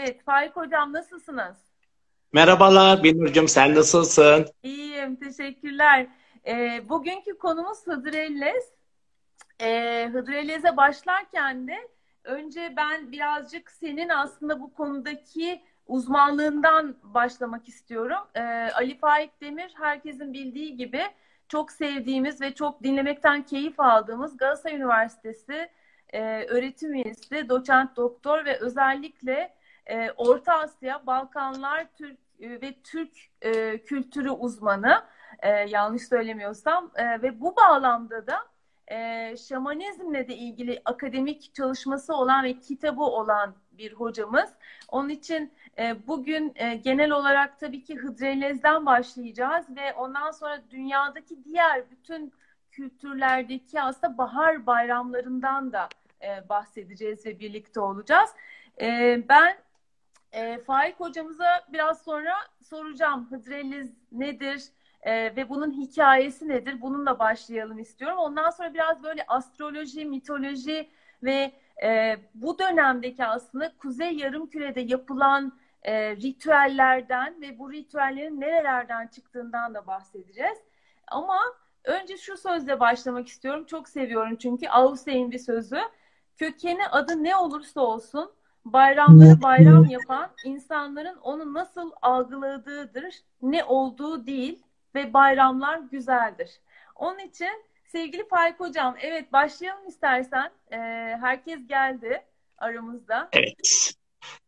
Evet, Faik Hocam nasılsınız? Merhabalar Binur'cum sen nasılsın? İyiyim, teşekkürler. E, bugünkü konumuz Hıdrellez. E, Hıdrellez'e başlarken de önce ben birazcık senin aslında bu konudaki uzmanlığından başlamak istiyorum. E, Ali Faik Demir herkesin bildiği gibi çok sevdiğimiz ve çok dinlemekten keyif aldığımız Galatasaray Üniversitesi e, öğretim üyesi, doçent doktor ve özellikle e, Orta Asya, Balkanlar, Türk e, ve Türk e, kültürü uzmanı e, yanlış söylemiyorsam e, ve bu bağlamda da e, şamanizmle de ilgili akademik çalışması olan ve kitabı olan bir hocamız. Onun için e, bugün e, genel olarak tabii ki Hıdrellez'den başlayacağız ve ondan sonra dünyadaki diğer bütün kültürlerdeki aslında bahar bayramlarından da e, bahsedeceğiz ve birlikte olacağız. E, ben e, Faik hocamıza biraz sonra soracağım Hıdrellez nedir e, ve bunun hikayesi nedir? Bununla başlayalım istiyorum. Ondan sonra biraz böyle astroloji, mitoloji ve e, bu dönemdeki aslında Kuzey Yarımküre'de yapılan e, ritüellerden ve bu ritüellerin nerelerden çıktığından da bahsedeceğiz. Ama önce şu sözle başlamak istiyorum. Çok seviyorum çünkü Ause'in bir sözü. Kökeni adı ne olursa olsun bayramları bayram yapan insanların onu nasıl algıladığıdır, ne olduğu değil ve bayramlar güzeldir. Onun için sevgili Faik Hocam, evet başlayalım istersen. Ee, herkes geldi aramızda. Evet.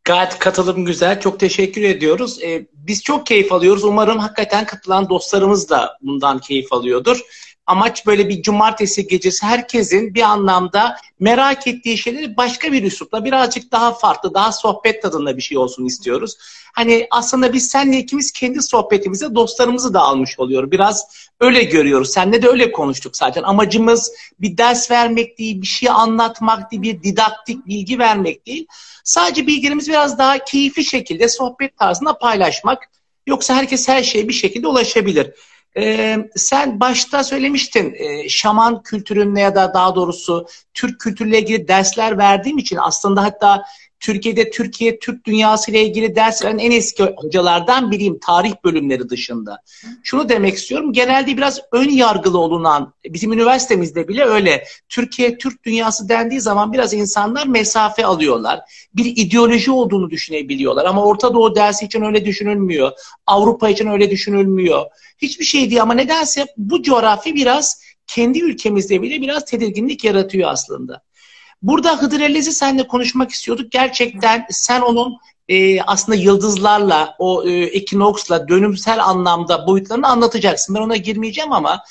Gayet katılım güzel. Çok teşekkür ediyoruz. Ee, biz çok keyif alıyoruz. Umarım hakikaten katılan dostlarımız da bundan keyif alıyordur. Amaç böyle bir cumartesi gecesi herkesin bir anlamda merak ettiği şeyleri başka bir üslupla birazcık daha farklı, daha sohbet tadında bir şey olsun istiyoruz. Hani aslında biz senle ikimiz kendi sohbetimize dostlarımızı da almış oluyor. Biraz öyle görüyoruz. Senle de öyle konuştuk zaten. Amacımız bir ders vermek değil, bir şey anlatmak değil, bir didaktik bilgi vermek değil. Sadece bilgilerimizi biraz daha keyifli şekilde sohbet tarzında paylaşmak. Yoksa herkes her şeye bir şekilde ulaşabilir. Ee, sen başta söylemiştin e, şaman kültürünle ya da daha doğrusu Türk kültürüyle ilgili dersler verdiğim için aslında hatta Türkiye'de Türkiye Türk dünyası ile ilgili ders veren en eski hocalardan biriyim tarih bölümleri dışında. Şunu demek istiyorum. Genelde biraz ön yargılı olunan bizim üniversitemizde bile öyle. Türkiye Türk dünyası dendiği zaman biraz insanlar mesafe alıyorlar. Bir ideoloji olduğunu düşünebiliyorlar ama Orta Doğu dersi için öyle düşünülmüyor. Avrupa için öyle düşünülmüyor. Hiçbir şey değil ama nedense bu coğrafya biraz kendi ülkemizde bile biraz tedirginlik yaratıyor aslında. Burada Hıdır Ellez'i seninle konuşmak istiyorduk. Gerçekten sen onun e, aslında yıldızlarla, o e, ekinoksla dönümsel anlamda boyutlarını anlatacaksın. Ben ona girmeyeceğim ama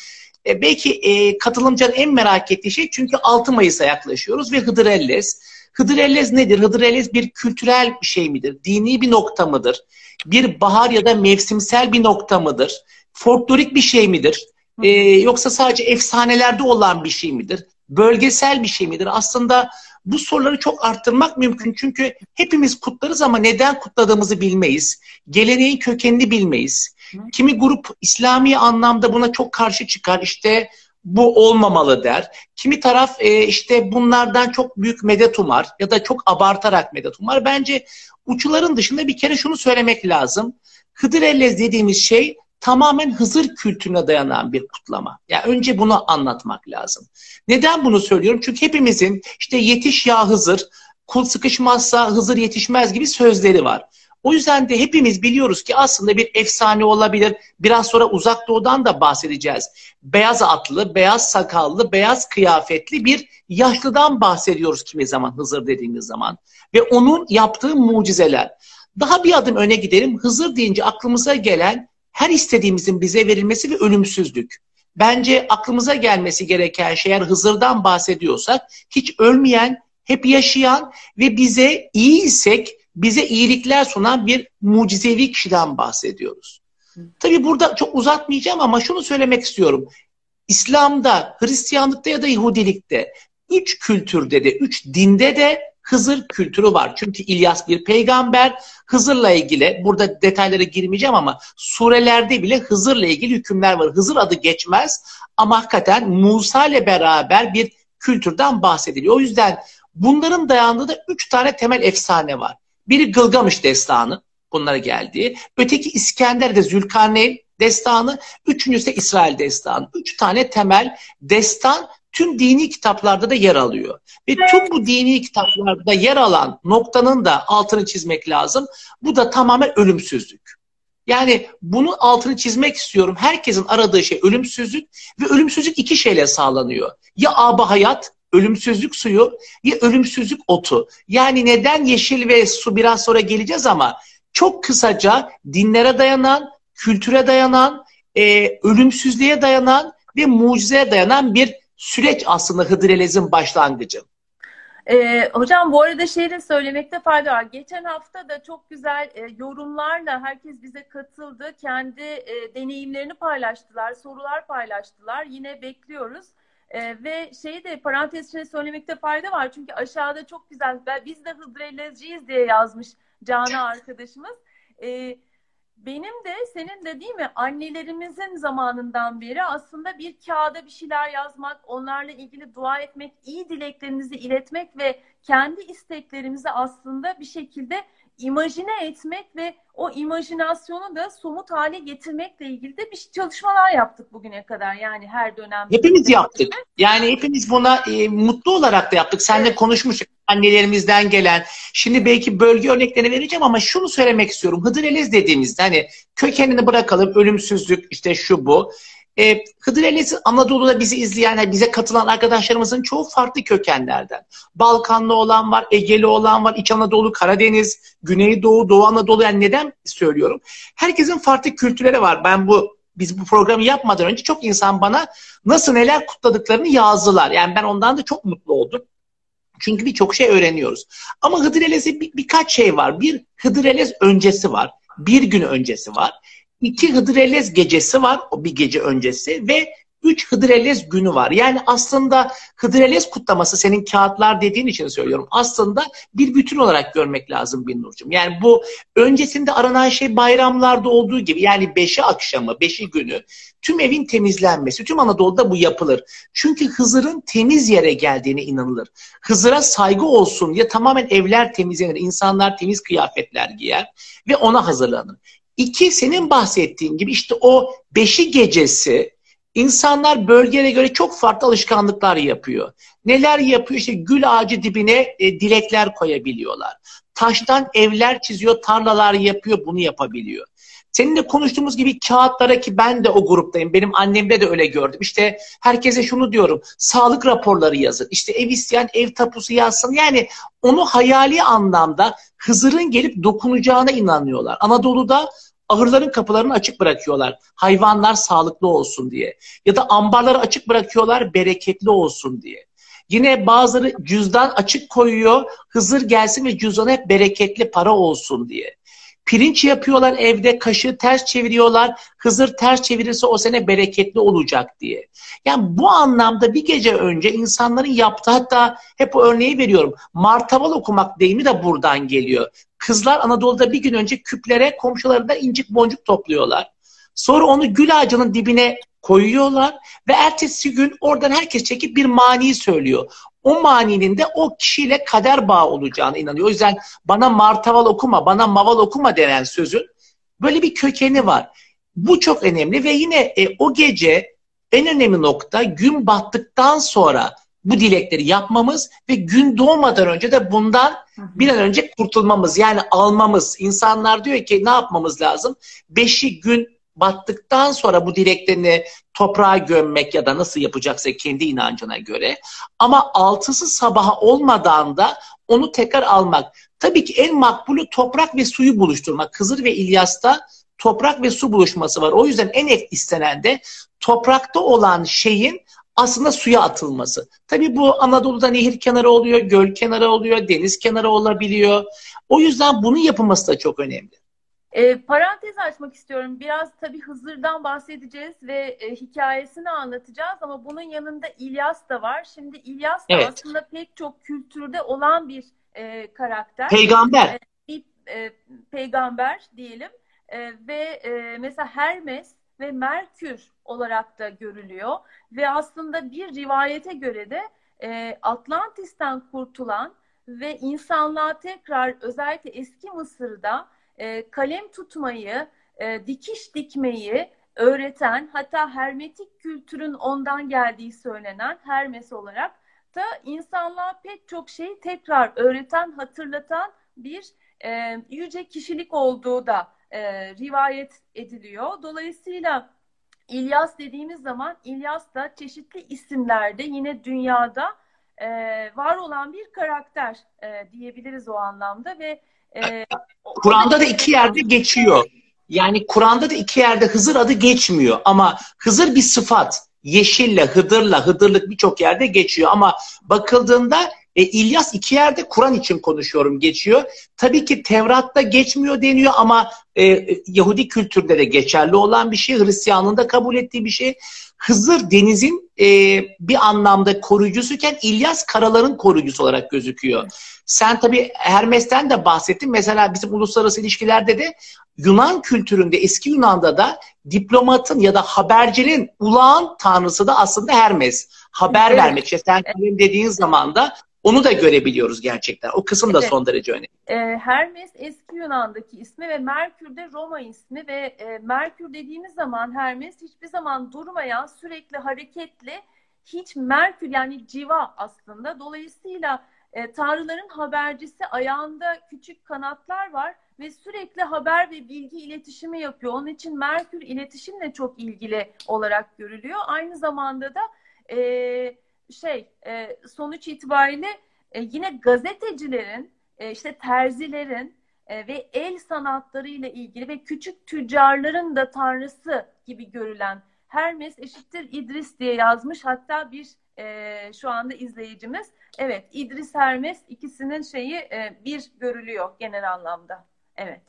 e, belki e, katılımcıların en merak ettiği şey çünkü 6 Mayıs'a yaklaşıyoruz ve Hıdır Ellez. Hıdır Ellez nedir? Hıdır Ellez bir kültürel bir şey midir? Dini bir nokta mıdır? Bir bahar ya da mevsimsel bir nokta mıdır? Folklorik bir şey midir? Ee, yoksa sadece efsanelerde olan bir şey midir? Bölgesel bir şey midir? Aslında bu soruları çok arttırmak mümkün. Çünkü hepimiz kutlarız ama neden kutladığımızı bilmeyiz. Geleneğin kökenini bilmeyiz. Kimi grup İslami anlamda buna çok karşı çıkar. İşte bu olmamalı der. Kimi taraf e, işte bunlardan çok büyük medet umar ya da çok abartarak medet umar. Bence uçuların dışında bir kere şunu söylemek lazım. Hıdır Ellez dediğimiz şey tamamen Hızır kültürüne dayanan bir kutlama. Yani önce bunu anlatmak lazım. Neden bunu söylüyorum? Çünkü hepimizin işte yetiş ya Hızır, kul sıkışmazsa Hızır yetişmez gibi sözleri var. O yüzden de hepimiz biliyoruz ki aslında bir efsane olabilir. Biraz sonra uzak doğudan da bahsedeceğiz. Beyaz atlı, beyaz sakallı, beyaz kıyafetli bir yaşlıdan bahsediyoruz kimi zaman Hızır dediğimiz zaman. Ve onun yaptığı mucizeler. Daha bir adım öne gidelim. Hızır deyince aklımıza gelen her istediğimizin bize verilmesi ve ölümsüzlük. Bence aklımıza gelmesi gereken şey eğer Hızır'dan bahsediyorsak hiç ölmeyen, hep yaşayan ve bize iyi isek bize iyilikler sunan bir mucizevi kişiden bahsediyoruz. Tabi burada çok uzatmayacağım ama şunu söylemek istiyorum. İslam'da, Hristiyanlıkta ya da Yahudilikte üç kültürde de, üç dinde de Hızır kültürü var. Çünkü İlyas bir peygamber. Hızır'la ilgili burada detaylara girmeyeceğim ama surelerde bile Hızır'la ilgili hükümler var. Hızır adı geçmez ama hakikaten Musa ile beraber bir kültürden bahsediliyor. O yüzden bunların dayandığı da üç tane temel efsane var. Biri Gılgamış destanı bunlara geldiği. Öteki İskender'de Zülkarneyn destanı. Üçüncüsü de İsrail destanı. Üç tane temel destan tüm dini kitaplarda da yer alıyor. Ve tüm bu dini kitaplarda yer alan noktanın da altını çizmek lazım. Bu da tamamen ölümsüzlük. Yani bunun altını çizmek istiyorum. Herkesin aradığı şey ölümsüzlük ve ölümsüzlük iki şeyle sağlanıyor. Ya aba hayat, ölümsüzlük suyu ya ölümsüzlük otu. Yani neden yeşil ve su biraz sonra geleceğiz ama çok kısaca dinlere dayanan, kültüre dayanan, e, ölümsüzlüğe dayanan ve mucizeye dayanan bir süreç aslında Hıdrellez'in başlangıcı. Ee, hocam bu arada şeyi de söylemekte fayda var. Geçen hafta da çok güzel e, yorumlarla herkes bize katıldı. Kendi e, deneyimlerini paylaştılar, sorular paylaştılar. Yine bekliyoruz. E, ve şeyi de parantez içinde söylemekte fayda var. Çünkü aşağıda çok güzel, biz de Hıdrellezciyiz diye yazmış Cana arkadaşımız. E, benim de senin de değil mi annelerimizin zamanından beri aslında bir kağıda bir şeyler yazmak, onlarla ilgili dua etmek, iyi dileklerimizi iletmek ve kendi isteklerimizi aslında bir şekilde imajine etmek ve o imajinasyonu da somut hale getirmekle ilgili de bir çalışmalar yaptık bugüne kadar. Yani her dönem. Hepimiz yaptık. Yani hepimiz buna e, mutlu olarak da yaptık. Seninle evet. konuşmuştuk annelerimizden gelen. Şimdi belki bölge örneklerini vereceğim ama şunu söylemek istiyorum. Hıdrellez dediğimizde hani kökenini bırakalım, ölümsüzlük işte şu bu. E, Hıdrellez Anadolu'da bizi izleyen, bize katılan arkadaşlarımızın çoğu farklı kökenlerden. Balkanlı olan var, Egeli olan var, İç Anadolu, Karadeniz, Güneydoğu, Doğu Anadolu. Yani neden söylüyorum? Herkesin farklı kültürleri var. Ben bu biz bu programı yapmadan önce çok insan bana nasıl neler kutladıklarını yazdılar. Yani ben ondan da çok mutlu oldum. Çünkü birçok şey öğreniyoruz. Ama Hıdrellez'e bir, birkaç şey var. Bir Hıdrellez öncesi var. Bir gün öncesi var. İki Hıdrellez gecesi var. O bir gece öncesi. Ve üç Hıdrellez günü var. Yani aslında Hıdrellez kutlaması senin kağıtlar dediğin için söylüyorum. Aslında bir bütün olarak görmek lazım Binnur'cum. Yani bu öncesinde aranan şey bayramlarda olduğu gibi yani beşi akşamı, beşi günü tüm evin temizlenmesi. Tüm Anadolu'da bu yapılır. Çünkü Hızır'ın temiz yere geldiğine inanılır. Hızır'a saygı olsun ya tamamen evler temizlenir, insanlar temiz kıyafetler giyer ve ona hazırlanır. İki, senin bahsettiğin gibi işte o beşi gecesi İnsanlar bölgeye göre çok farklı alışkanlıklar yapıyor. Neler yapıyor? İşte gül ağacı dibine e, dilekler koyabiliyorlar. Taştan evler çiziyor, tarlalar yapıyor, bunu yapabiliyor. Seninle konuştuğumuz gibi kağıtlara ki ben de o gruptayım. Benim annemde de öyle gördüm. İşte herkese şunu diyorum. Sağlık raporları yazın. İşte ev isteyen ev tapusu yazsın. Yani onu hayali anlamda Hızır'ın gelip dokunacağına inanıyorlar. Anadolu'da ahırların kapılarını açık bırakıyorlar. Hayvanlar sağlıklı olsun diye. Ya da ambarları açık bırakıyorlar bereketli olsun diye. Yine bazıları cüzdan açık koyuyor. Hızır gelsin ve cüzdanı hep bereketli para olsun diye. Pirinç yapıyorlar evde, kaşığı ters çeviriyorlar. Hızır ters çevirirse o sene bereketli olacak diye. Yani bu anlamda bir gece önce insanların yaptığı hatta hep o örneği veriyorum. Martaval okumak deyimi de buradan geliyor. Kızlar Anadolu'da bir gün önce küplere komşularında incik boncuk topluyorlar. Sonra onu gül ağacının dibine koyuyorlar ve ertesi gün oradan herkes çekip bir mani söylüyor. O maninin de o kişiyle kader bağı olacağına inanıyor. O yüzden bana martaval okuma, bana maval okuma denen sözün böyle bir kökeni var. Bu çok önemli ve yine e, o gece en önemli nokta gün battıktan sonra bu dilekleri yapmamız ve gün doğmadan önce de bundan bir an önce kurtulmamız yani almamız. İnsanlar diyor ki ne yapmamız lazım? Beşi gün battıktan sonra bu dileklerini toprağa gömmek ya da nasıl yapacaksa kendi inancına göre. Ama altısı sabaha olmadan da onu tekrar almak. Tabii ki en makbulü toprak ve suyu buluşturmak. Kızır ve İlyas'ta toprak ve su buluşması var. O yüzden en istenen de toprakta olan şeyin aslında suya atılması. Tabii bu Anadolu'da nehir kenarı oluyor, göl kenarı oluyor, deniz kenarı olabiliyor. O yüzden bunun yapılması da çok önemli. E, parantez açmak istiyorum. Biraz tabii Hızır'dan bahsedeceğiz ve e, hikayesini anlatacağız ama bunun yanında İlyas da var. Şimdi İlyas da evet. aslında pek çok kültürde olan bir e, karakter. Peygamber. E, bir e, peygamber diyelim. E, ve e, mesela Hermes ve Merkür olarak da görülüyor. Ve aslında bir rivayete göre de e, Atlantis'ten kurtulan ve insanlığa tekrar özellikle eski Mısır'da e, kalem tutmayı, e, dikiş dikmeyi öğreten hatta hermetik kültürün ondan geldiği söylenen Hermes olarak da insanlığa pek çok şeyi tekrar öğreten, hatırlatan bir e, yüce kişilik olduğu da e, rivayet ediliyor. Dolayısıyla İlyas dediğimiz zaman İlyas da çeşitli isimlerde yine dünyada e, var olan bir karakter e, diyebiliriz o anlamda ve e, Kur'an'da da iki yerde geçiyor. Yani Kur'an'da da iki yerde Hızır adı geçmiyor ama Hızır bir sıfat. Yeşille, Hıdır'la, Hıdırlık birçok yerde geçiyor ama bakıldığında e, İlyas iki yerde Kur'an için konuşuyorum geçiyor. Tabii ki Tevrat'ta geçmiyor deniyor ama e, Yahudi kültürde de geçerli olan bir şey. Hristiyanlığın da kabul ettiği bir şey. Hızır denizin e, bir anlamda koruyucusuyken İlyas karaların koruyucusu olarak gözüküyor. Sen tabii Hermes'ten de bahsettin. Mesela bizim uluslararası ilişkilerde de Yunan kültüründe, eski Yunan'da da diplomatın ya da habercinin ulağın tanrısı da aslında Hermes. Haber evet. vermek. İşte sen dediğin zaman da onu da görebiliyoruz gerçekten. O kısım da evet. son derece önemli. E, Hermes eski Yunan'daki ismi ve Merkür de Roma ismi ve e, Merkür dediğimiz zaman Hermes hiçbir zaman durmayan, sürekli hareketli, hiç Merkür yani civa aslında. Dolayısıyla e, tanrıların habercisi ayağında küçük kanatlar var ve sürekli haber ve bilgi iletişimi yapıyor. Onun için Merkür iletişimle çok ilgili olarak görülüyor. Aynı zamanda da e, şey e, sonuç itibariyle e, yine gazetecilerin, e, işte terzilerin e, ve el sanatları ile ilgili ve küçük tüccarların da tanrısı gibi görülen Hermes eşittir İdris diye yazmış. Hatta bir e, şu anda izleyicimiz. Evet İdris Hermes ikisinin şeyi e, bir görülüyor genel anlamda. Evet.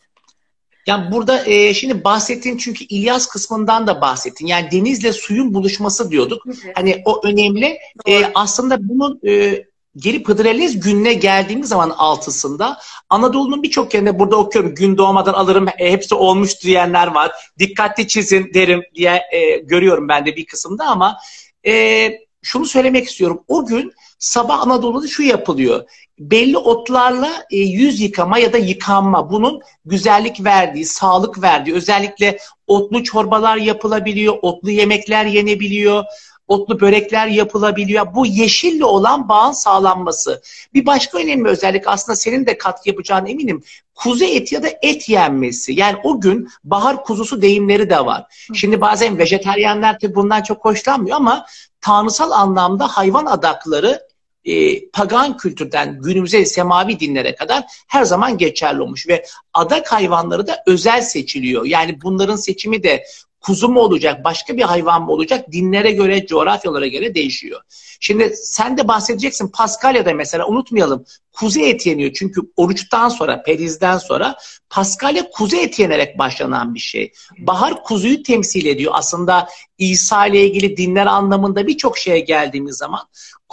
Yani burada e, şimdi bahsettin çünkü İlyas kısmından da bahsettin. Yani denizle suyun buluşması diyorduk. Evet. Hani o önemli. E, aslında bunun e, gelip Hıdrellez gününe geldiğimiz zaman altısında Anadolu'nun birçok yerinde burada okuyorum. Gün doğmadan alırım e, hepsi olmuş diyenler var. Dikkatli çizin derim diye e, görüyorum ben de bir kısımda ama e, şunu söylemek istiyorum. O gün sabah Anadolu'da şu yapılıyor. Belli otlarla e, yüz yıkama ya da yıkanma. Bunun güzellik verdiği, sağlık verdiği. Özellikle otlu çorbalar yapılabiliyor, otlu yemekler yenebiliyor otlu börekler yapılabiliyor. Bu yeşille olan bağın sağlanması. Bir başka önemli özellik aslında senin de katkı yapacağın eminim. Kuzu eti ya da et yenmesi. Yani o gün bahar kuzusu deyimleri de var. Şimdi bazen vejeteryenler tabii bundan çok hoşlanmıyor ama tanrısal anlamda hayvan adakları e, pagan kültürden günümüze semavi dinlere kadar her zaman geçerli olmuş ve adak hayvanları da özel seçiliyor. Yani bunların seçimi de kuzu mu olacak, başka bir hayvan mı olacak dinlere göre, coğrafyalara göre değişiyor. Şimdi sen de bahsedeceksin Paskalya'da mesela unutmayalım kuzu eti yeniyor. Çünkü oruçtan sonra, perizden sonra Paskalya kuzu eti yenerek başlanan bir şey. Bahar kuzuyu temsil ediyor. Aslında İsa ile ilgili dinler anlamında birçok şeye geldiğimiz zaman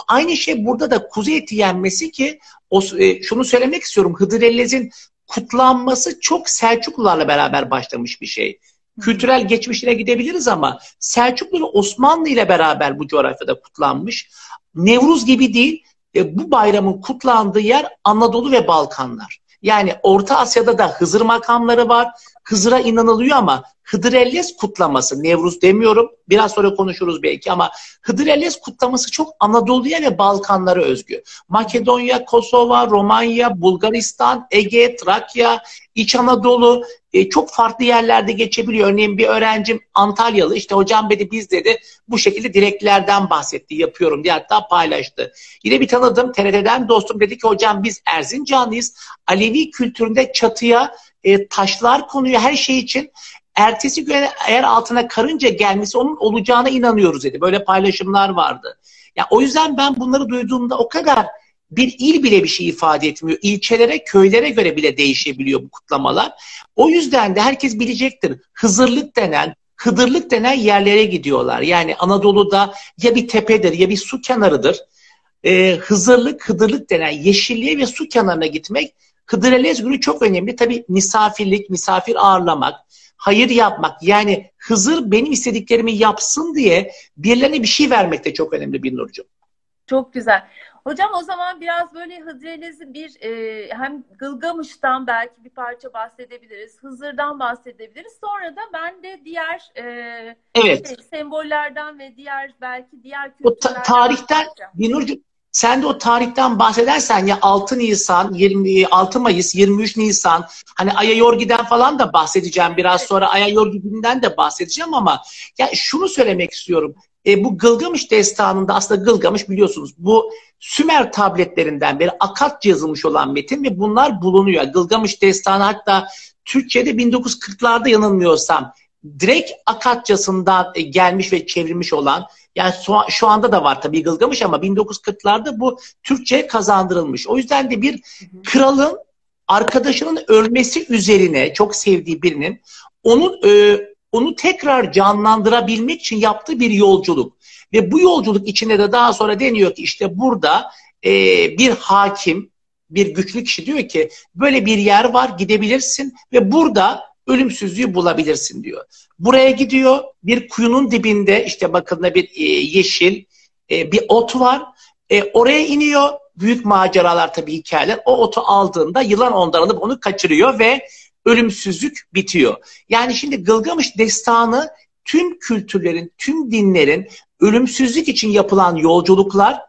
aynı şey burada da kuzu eti yenmesi ki o, e, şunu söylemek istiyorum. Hıdır Ellez'in kutlanması çok Selçuklularla beraber başlamış bir şey kültürel geçmişine gidebiliriz ama Selçuklu Osmanlı ile beraber bu coğrafyada kutlanmış. Nevruz gibi değil, e, bu bayramın kutlandığı yer Anadolu ve Balkanlar. Yani Orta Asya'da da Hızır makamları var. Hızır'a inanılıyor ama Hıdrellez kutlaması, Nevruz demiyorum, biraz sonra konuşuruz belki ama Hıdrellez kutlaması çok Anadolu'ya ve Balkanlara özgü. Makedonya, Kosova, Romanya, Bulgaristan, Ege, Trakya, İç Anadolu e, çok farklı yerlerde geçebiliyor. Örneğin bir öğrencim Antalyalı işte hocam dedi biz dedi bu şekilde dileklerden bahsetti yapıyorum diye hatta paylaştı. Yine bir tanıdığım TRT'den dostum dedi ki hocam biz Erzincanlıyız. Alevi kültüründe çatıya e, taşlar konuyor her şey için. Ertesi gün eğer altına karınca gelmesi onun olacağına inanıyoruz dedi. Böyle paylaşımlar vardı. Ya o yüzden ben bunları duyduğumda o kadar bir il bile bir şey ifade etmiyor. İlçelere, köylere göre bile değişebiliyor bu kutlamalar. O yüzden de herkes bilecektir. Hızırlık denen, Hıdırlık denen yerlere gidiyorlar. Yani Anadolu'da ya bir tepedir ya bir su kenarıdır. Ee, hızırlık, Hıdırlık denen yeşilliğe ve su kenarına gitmek Hıdrellez günü çok önemli. Tabii misafirlik, misafir ağırlamak, hayır yapmak. Yani Hızır benim istediklerimi yapsın diye birilerine bir şey vermek de çok önemli bir Nurcuğum. Çok güzel. Hocam o zaman biraz böyle Hıdrellez'i bir e, hem Gılgamış'tan belki bir parça bahsedebiliriz. Hızır'dan bahsedebiliriz. Sonra da ben de diğer e, evet. şey, sembollerden ve diğer belki diğer kültürlerden... O ta- tarihten Binurcuğum sen de o tarihten bahsedersen ya 6 Nisan, 20, 6 Mayıs, 23 Nisan hani Aya Yorgi'den falan da bahsedeceğim biraz sonra Aya Yorgi gününden de bahsedeceğim ama ya şunu söylemek istiyorum. E, bu Gılgamış destanında aslında Gılgamış biliyorsunuz bu Sümer tabletlerinden beri Akatça yazılmış olan metin ve bunlar bulunuyor. Gılgamış destanı hatta Türkçe'de 1940'larda yanılmıyorsam direkt Akatçasından e, gelmiş ve çevrilmiş olan yani şu anda da var tabii Gılgamış ama 1940'larda bu Türkçe kazandırılmış. O yüzden de bir kralın arkadaşının ölmesi üzerine çok sevdiği birinin onu e, onu tekrar canlandırabilmek için yaptığı bir yolculuk. Ve bu yolculuk içinde de daha sonra deniyor ki işte burada e, bir hakim, bir güçlü kişi diyor ki böyle bir yer var gidebilirsin ve burada ölümsüzlüğü bulabilirsin diyor. Buraya gidiyor bir kuyunun dibinde işte bakın bir e, yeşil e, bir ot var. E, oraya iniyor büyük maceralar tabii hikayeler. O otu aldığında yılan ondan alıp onu kaçırıyor ve ölümsüzlük bitiyor. Yani şimdi Gılgamış destanı tüm kültürlerin, tüm dinlerin ölümsüzlük için yapılan yolculuklar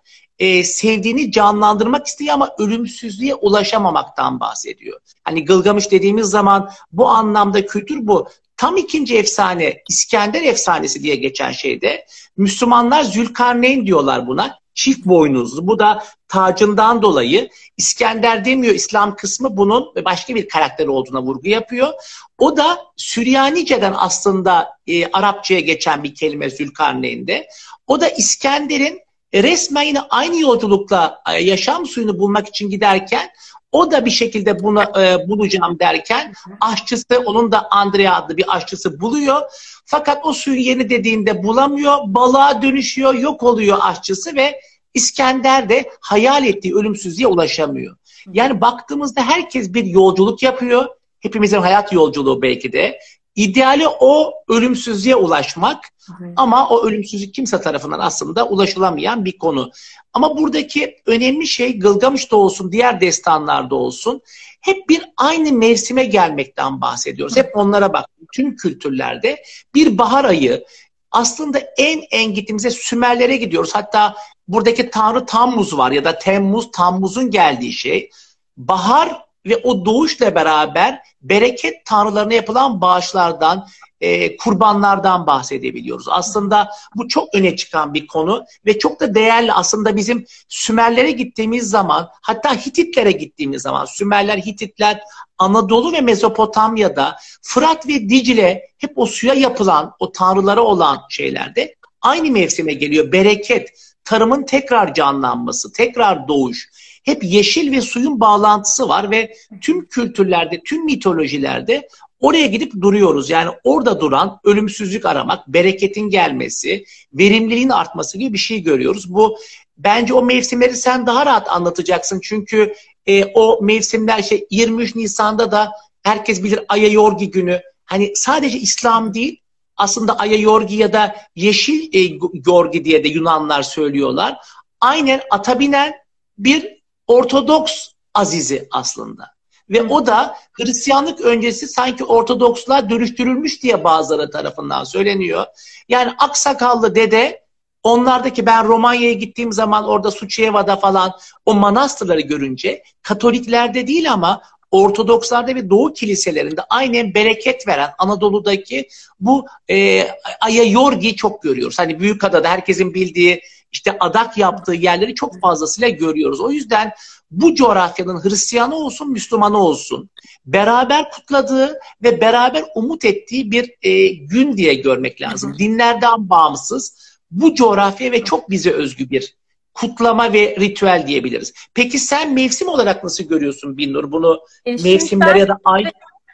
e, sevdiğini canlandırmak istiyor ama ölümsüzlüğe ulaşamamaktan bahsediyor. Hani Gılgamış dediğimiz zaman bu anlamda kültür bu. Tam ikinci efsane İskender efsanesi diye geçen şeyde Müslümanlar Zülkarneyn diyorlar buna çift boynuzlu. Bu da tacından dolayı İskender demiyor İslam kısmı bunun başka bir karakter olduğuna vurgu yapıyor. O da Süryanice'den aslında e, Arapçaya geçen bir kelime Zülkarneyn'de. O da İskender'in resmen yine aynı yolculukla e, yaşam suyunu bulmak için giderken o da bir şekilde bunu e, bulacağım derken aşçısı onun da Andrea adlı bir aşçısı buluyor. Fakat o suyun yeni dediğinde bulamıyor. Balığa dönüşüyor, yok oluyor aşçısı ve İskender de hayal ettiği ölümsüzlüğe ulaşamıyor. Yani baktığımızda herkes bir yolculuk yapıyor. Hepimizin hayat yolculuğu belki de. İdeali o ölümsüzlüğe ulaşmak evet. ama o ölümsüzlük kimse tarafından aslında ulaşılamayan bir konu. Ama buradaki önemli şey Gılgamış'ta olsun, diğer destanlarda olsun hep bir aynı mevsime gelmekten bahsediyoruz. Hep onlara bak. Tüm kültürlerde bir bahar ayı aslında en en gittiğimizde Sümerlere gidiyoruz. Hatta buradaki tanrı Tammuz var ya da Temmuz, Tammuz'un geldiği şey. Bahar ve o doğuşla beraber bereket tanrılarına yapılan bağışlardan, e, kurbanlardan bahsedebiliyoruz. Aslında bu çok öne çıkan bir konu ve çok da değerli. Aslında bizim Sümerlere gittiğimiz zaman, hatta Hititlere gittiğimiz zaman, Sümerler, Hititler Anadolu ve Mezopotamya'da Fırat ve Dicle hep o suya yapılan, o tanrılara olan şeylerde aynı mevsime geliyor. Bereket, tarımın tekrar canlanması, tekrar doğuş hep yeşil ve suyun bağlantısı var ve tüm kültürlerde, tüm mitolojilerde oraya gidip duruyoruz. Yani orada duran ölümsüzlük aramak, bereketin gelmesi, verimliliğin artması gibi bir şey görüyoruz. Bu bence o mevsimleri sen daha rahat anlatacaksın. Çünkü e, o mevsimler şey 23 Nisan'da da herkes bilir Aya Yorgi günü. Hani sadece İslam değil aslında Aya Yorgi ya da Yeşil e, Yorgi diye de Yunanlar söylüyorlar. Aynen ata binen bir Ortodoks azizi aslında. Ve o da Hristiyanlık öncesi sanki Ortodoksluğa dönüştürülmüş diye bazıları tarafından söyleniyor. Yani aksakallı dede onlardaki ben Romanya'ya gittiğim zaman orada Suçyeva'da falan o manastırları görünce Katoliklerde değil ama Ortodokslarda ve Doğu kiliselerinde aynen bereket veren Anadolu'daki bu e, Aya Yorgi çok görüyoruz. Hani Büyükada'da herkesin bildiği işte adak yaptığı yerleri çok fazlasıyla görüyoruz. O yüzden bu coğrafyanın Hristiyanı olsun, Müslümanı olsun beraber kutladığı ve beraber umut ettiği bir e, gün diye görmek lazım. Dinlerden bağımsız bu coğrafya ve çok bize özgü bir kutlama ve ritüel diyebiliriz. Peki sen mevsim olarak nasıl görüyorsun Binnur bunu e, mevsimler ya da ay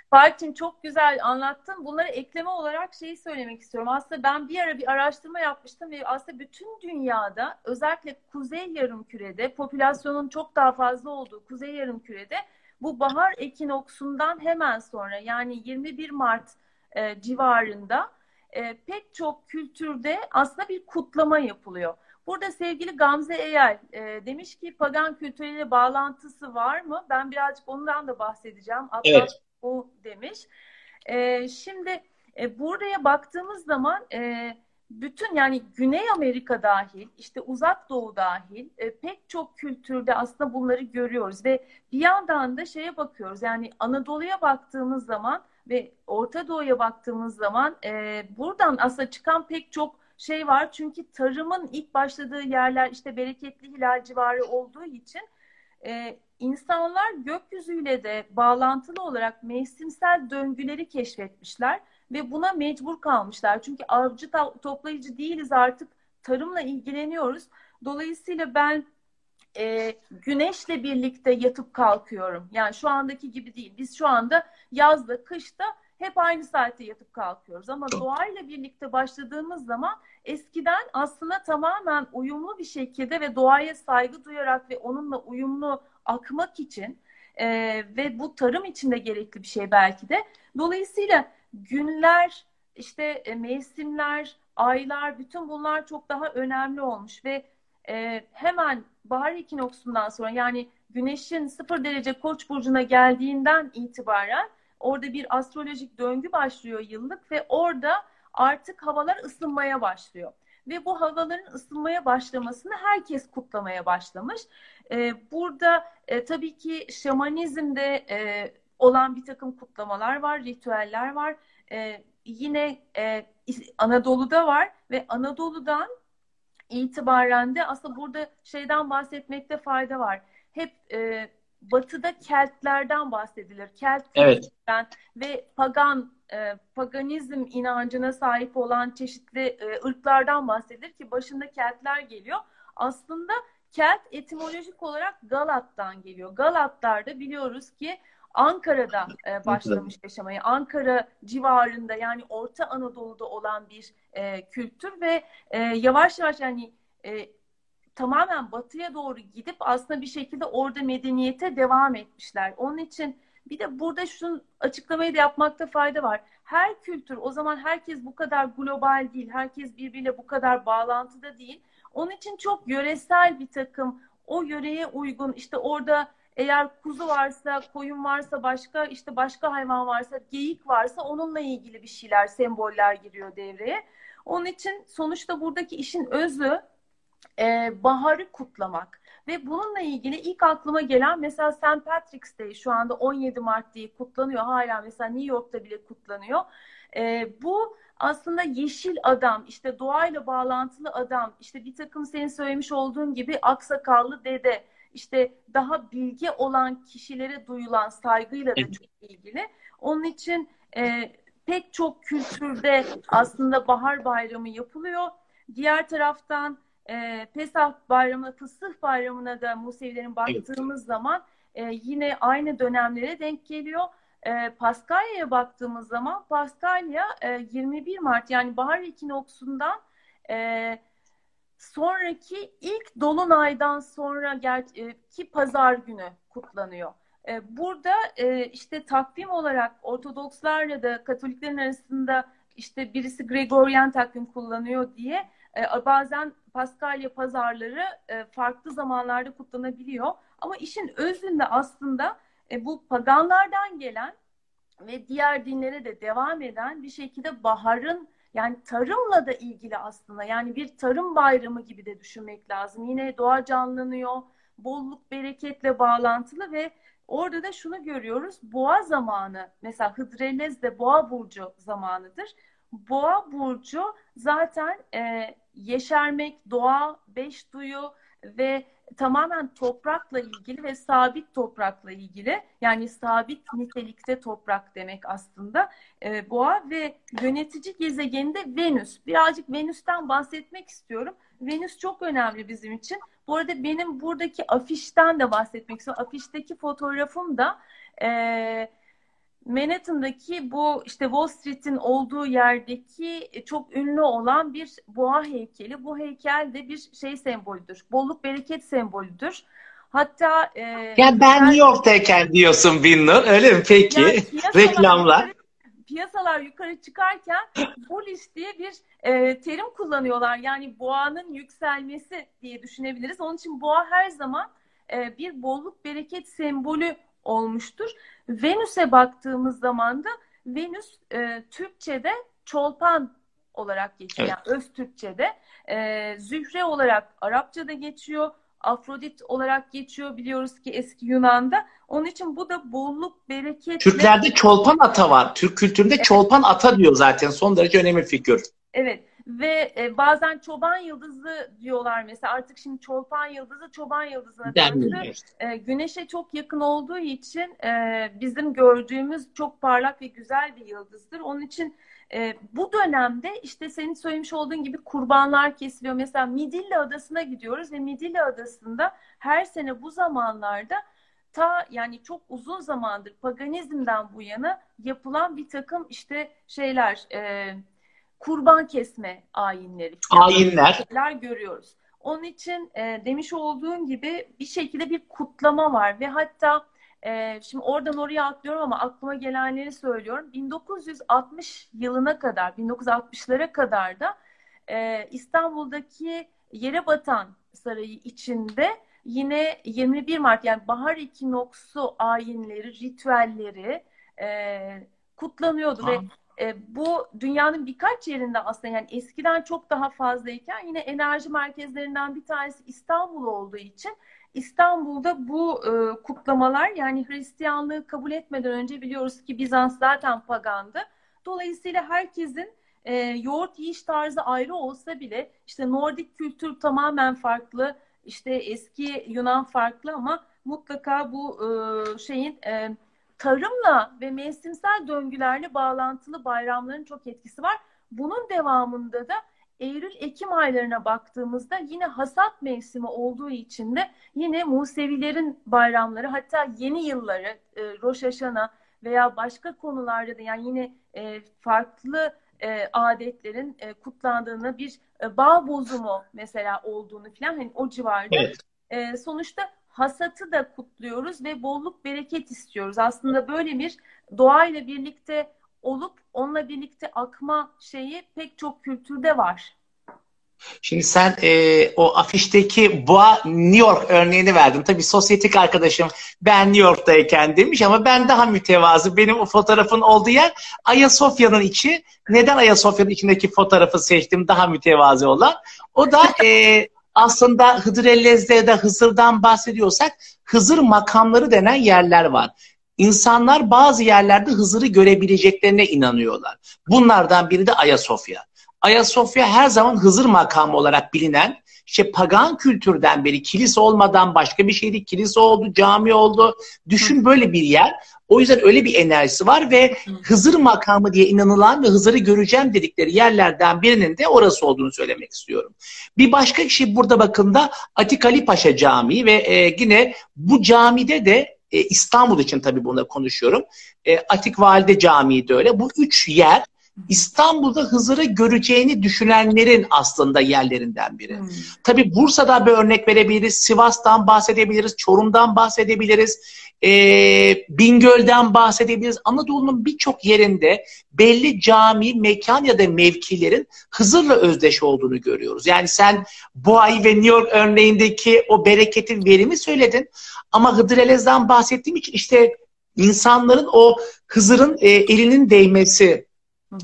Fatih'im çok güzel anlattın. Bunları ekleme olarak şeyi söylemek istiyorum. Aslında ben bir ara bir araştırma yapmıştım ve aslında bütün dünyada özellikle kuzey yarımkürede popülasyonun çok daha fazla olduğu kuzey yarımkürede bu bahar ekinoksundan hemen sonra yani 21 Mart e, civarında e, pek çok kültürde aslında bir kutlama yapılıyor. Burada sevgili Gamze Eyel e, demiş ki pagan kültürüyle bağlantısı var mı? Ben birazcık ondan da bahsedeceğim. Atlas evet. Bu demiş. E, şimdi e, buraya baktığımız zaman e, bütün yani Güney Amerika dahil, işte Uzak Doğu dahil e, pek çok kültürde aslında bunları görüyoruz ve bir yandan da şeye bakıyoruz. Yani Anadolu'ya baktığımız zaman ve Orta Doğu'ya baktığımız zaman e, buradan aslında çıkan pek çok şey var. Çünkü tarımın ilk başladığı yerler işte bereketli hilal civarı olduğu için e, insanlar gökyüzüyle de bağlantılı olarak mevsimsel döngüleri keşfetmişler ve buna mecbur kalmışlar. Çünkü avcı toplayıcı değiliz artık tarımla ilgileniyoruz. Dolayısıyla ben e, güneşle birlikte yatıp kalkıyorum. Yani şu andaki gibi değil. Biz şu anda yazda, kışta hep aynı saatte yatıp kalkıyoruz. Ama doğayla birlikte başladığımız zaman eskiden aslında tamamen uyumlu bir şekilde ve doğaya saygı duyarak ve onunla uyumlu akmak için e, ve bu tarım için de gerekli bir şey belki de. Dolayısıyla günler, işte e, mevsimler, aylar bütün bunlar çok daha önemli olmuş ve e, hemen bahar ekinoksundan sonra yani güneşin sıfır derece koç burcuna geldiğinden itibaren orada bir astrolojik döngü başlıyor yıllık ve orada artık havalar ısınmaya başlıyor. Ve bu havaların ısınmaya başlamasını herkes kutlamaya başlamış. Ee, burada e, tabii ki şamanizmde e, olan bir takım kutlamalar var, ritüeller var. E, yine e, Anadolu'da var ve Anadolu'dan itibaren de aslında burada şeyden bahsetmekte fayda var. Hep e, batıda Keltlerden bahsedilir. Kelt evet. ve pagan e, paganizm inancına sahip olan çeşitli e, ırklardan bahsedilir ki başında Keltler geliyor. Aslında Kelt etimolojik olarak Galat'tan geliyor. Galatlar da biliyoruz ki Ankara'da e, başlamış yaşamaya. Ankara civarında yani Orta Anadolu'da olan bir e, kültür ve e, yavaş yavaş yani e, tamamen batıya doğru gidip aslında bir şekilde orada medeniyete devam etmişler. Onun için bir de burada şunu açıklamayı da yapmakta fayda var. Her kültür o zaman herkes bu kadar global değil. Herkes birbiriyle bu kadar bağlantıda değil. Onun için çok yöresel bir takım o yöreye uygun işte orada eğer kuzu varsa, koyun varsa, başka işte başka hayvan varsa, geyik varsa onunla ilgili bir şeyler, semboller giriyor devreye. Onun için sonuçta buradaki işin özü e, baharı kutlamak. Ve bununla ilgili ilk aklıma gelen mesela St. Patrick's Day şu anda 17 Mart diye kutlanıyor. Hala mesela New York'ta bile kutlanıyor. E, bu aslında yeşil adam, işte doğayla bağlantılı adam, işte bir takım senin söylemiş olduğun gibi aksakallı dede, işte daha bilgi olan kişilere duyulan saygıyla da çok ilgili. Onun için e, pek çok kültürde aslında bahar bayramı yapılıyor. Diğer taraftan e, Pesah bayramı, Fısıh bayramına da Musevilerin baktığımız evet. zaman e, yine aynı dönemlere denk geliyor. E, Paskalya'ya baktığımız zaman Paskalya e, 21 Mart yani bahar ekinoksundan e, sonraki ilk dolunaydan sonra ki pazar günü kutlanıyor. E, burada e, işte takvim olarak Ortodokslarla da Katoliklerin arasında işte birisi Gregorian takvim kullanıyor diye e, bazen Paskalya pazarları farklı zamanlarda kutlanabiliyor. Ama işin özünde aslında bu paganlardan gelen ve diğer dinlere de devam eden bir şekilde baharın yani tarımla da ilgili aslında. Yani bir tarım bayramı gibi de düşünmek lazım. Yine doğa canlanıyor, bolluk bereketle bağlantılı ve orada da şunu görüyoruz. Boğa zamanı mesela Hıdrellez de boğa burcu zamanıdır. Boğa burcu zaten e, yeşermek, doğa, beş duyu ve tamamen toprakla ilgili ve sabit toprakla ilgili yani sabit nitelikte toprak demek aslında e, boğa ve yönetici gezegeni de Venüs. Birazcık Venüs'ten bahsetmek istiyorum. Venüs çok önemli bizim için. Bu arada benim buradaki afişten de bahsetmek istiyorum. Afişteki fotoğrafım da e, Manhattan'daki bu işte Wall Street'in olduğu yerdeki e, çok ünlü olan bir boğa heykeli. Bu heykel de bir şey sembolüdür. Bolluk bereket sembolüdür. Hatta e, ya ben New York'tayken diyorsun Binnur öyle mi peki? Yani Reklamlar. piyasalar yukarı çıkarken bullish diye bir e, terim kullanıyorlar. Yani boğanın yükselmesi diye düşünebiliriz. Onun için boğa her zaman e, bir bolluk bereket sembolü olmuştur. Venüs'e baktığımız zaman da Venüs e, Türkçe'de çolpan olarak geçiyor. Evet. Yani öz Türkçe'de. E, Zühre olarak Arapça'da geçiyor. Afrodit olarak geçiyor biliyoruz ki eski Yunan'da. Onun için bu da bolluk, bereket. Türklerde çolpan ata var. Türk kültüründe evet. çolpan ata diyor zaten. Son derece önemli figür. Evet ve e, bazen çoban yıldızı diyorlar mesela artık şimdi çolpan yıldızı çoban yıldızına döndü. E, güneşe çok yakın olduğu için e, bizim gördüğümüz çok parlak ve güzel bir yıldızdır. Onun için e, bu dönemde işte senin söylemiş olduğun gibi kurbanlar kesiliyor. Mesela Midilli Adası'na gidiyoruz ve Midilli Adası'nda her sene bu zamanlarda ta yani çok uzun zamandır paganizmden bu yana yapılan bir takım işte şeyler e, kurban kesme ayinleri. Ayinler. görüyoruz. Onun için e, demiş olduğun gibi bir şekilde bir kutlama var ve hatta e, şimdi oradan oraya atlıyorum ama aklıma gelenleri söylüyorum. 1960 yılına kadar, 1960'lara kadar da e, İstanbul'daki yere batan sarayı içinde yine 21 Mart yani bahar ekinoksu ayinleri, ritüelleri e, kutlanıyordu ha. ve e, bu dünyanın birkaç yerinde aslında yani eskiden çok daha fazlayken yine enerji merkezlerinden bir tanesi İstanbul olduğu için İstanbul'da bu e, kutlamalar yani Hristiyanlığı kabul etmeden önce biliyoruz ki Bizans zaten pagandı. Dolayısıyla herkesin e, yoğurt yiyiş tarzı ayrı olsa bile işte Nordik kültür tamamen farklı, işte eski Yunan farklı ama mutlaka bu e, şeyin e, tarımla ve mevsimsel döngülerle bağlantılı bayramların çok etkisi var. Bunun devamında da Eylül-Ekim aylarına baktığımızda yine hasat mevsimi olduğu için de yine Musevilerin bayramları hatta yeni yılları e, Rosh Hashanah veya başka konularda da yani yine e, farklı e, adetlerin e, kutlandığını bir e, bağ bozumu mesela olduğunu falan hani o civarda evet. e, sonuçta hasatı da kutluyoruz ve bolluk bereket istiyoruz. Aslında böyle bir doğayla birlikte olup onunla birlikte akma şeyi pek çok kültürde var. Şimdi sen e, o afişteki boğa New York örneğini verdin. Tabii sosyetik arkadaşım ben New York'tayken demiş ama ben daha mütevazı. Benim o fotoğrafın olduğu yer Ayasofya'nın içi. Neden Ayasofya'nın içindeki fotoğrafı seçtim daha mütevazı olan? O da e, aslında Hıdır Ellez'de de Hızır'dan bahsediyorsak Hızır makamları denen yerler var. İnsanlar bazı yerlerde Hızır'ı görebileceklerine inanıyorlar. Bunlardan biri de Ayasofya. Ayasofya her zaman Hızır makamı olarak bilinen işte pagan kültürden beri kilise olmadan başka bir şeydi. Kilise oldu, cami oldu. Düşün böyle bir yer. O yüzden öyle bir enerjisi var ve Hızır makamı diye inanılan ve Hızır'ı göreceğim dedikleri yerlerden birinin de orası olduğunu söylemek istiyorum. Bir başka kişi burada bakın da Atik Ali Paşa Camii ve e, yine bu camide de e, İstanbul için tabii buna konuşuyorum. E, Atik Valide Camii de öyle. Bu üç yer İstanbul'da Hızır'ı göreceğini düşünenlerin aslında yerlerinden biri. Hmm. Tabii Bursa'da bir örnek verebiliriz, Sivas'tan bahsedebiliriz, Çorum'dan bahsedebiliriz, e, Bingöl'den bahsedebiliriz. Anadolu'nun birçok yerinde belli cami, mekan ya da mevkilerin Hızır'la özdeş olduğunu görüyoruz. Yani sen Boğay ve New York örneğindeki o bereketin verimi söyledin ama Hıdır Elez'den bahsettiğim için işte insanların o Hızır'ın e, elinin değmesi,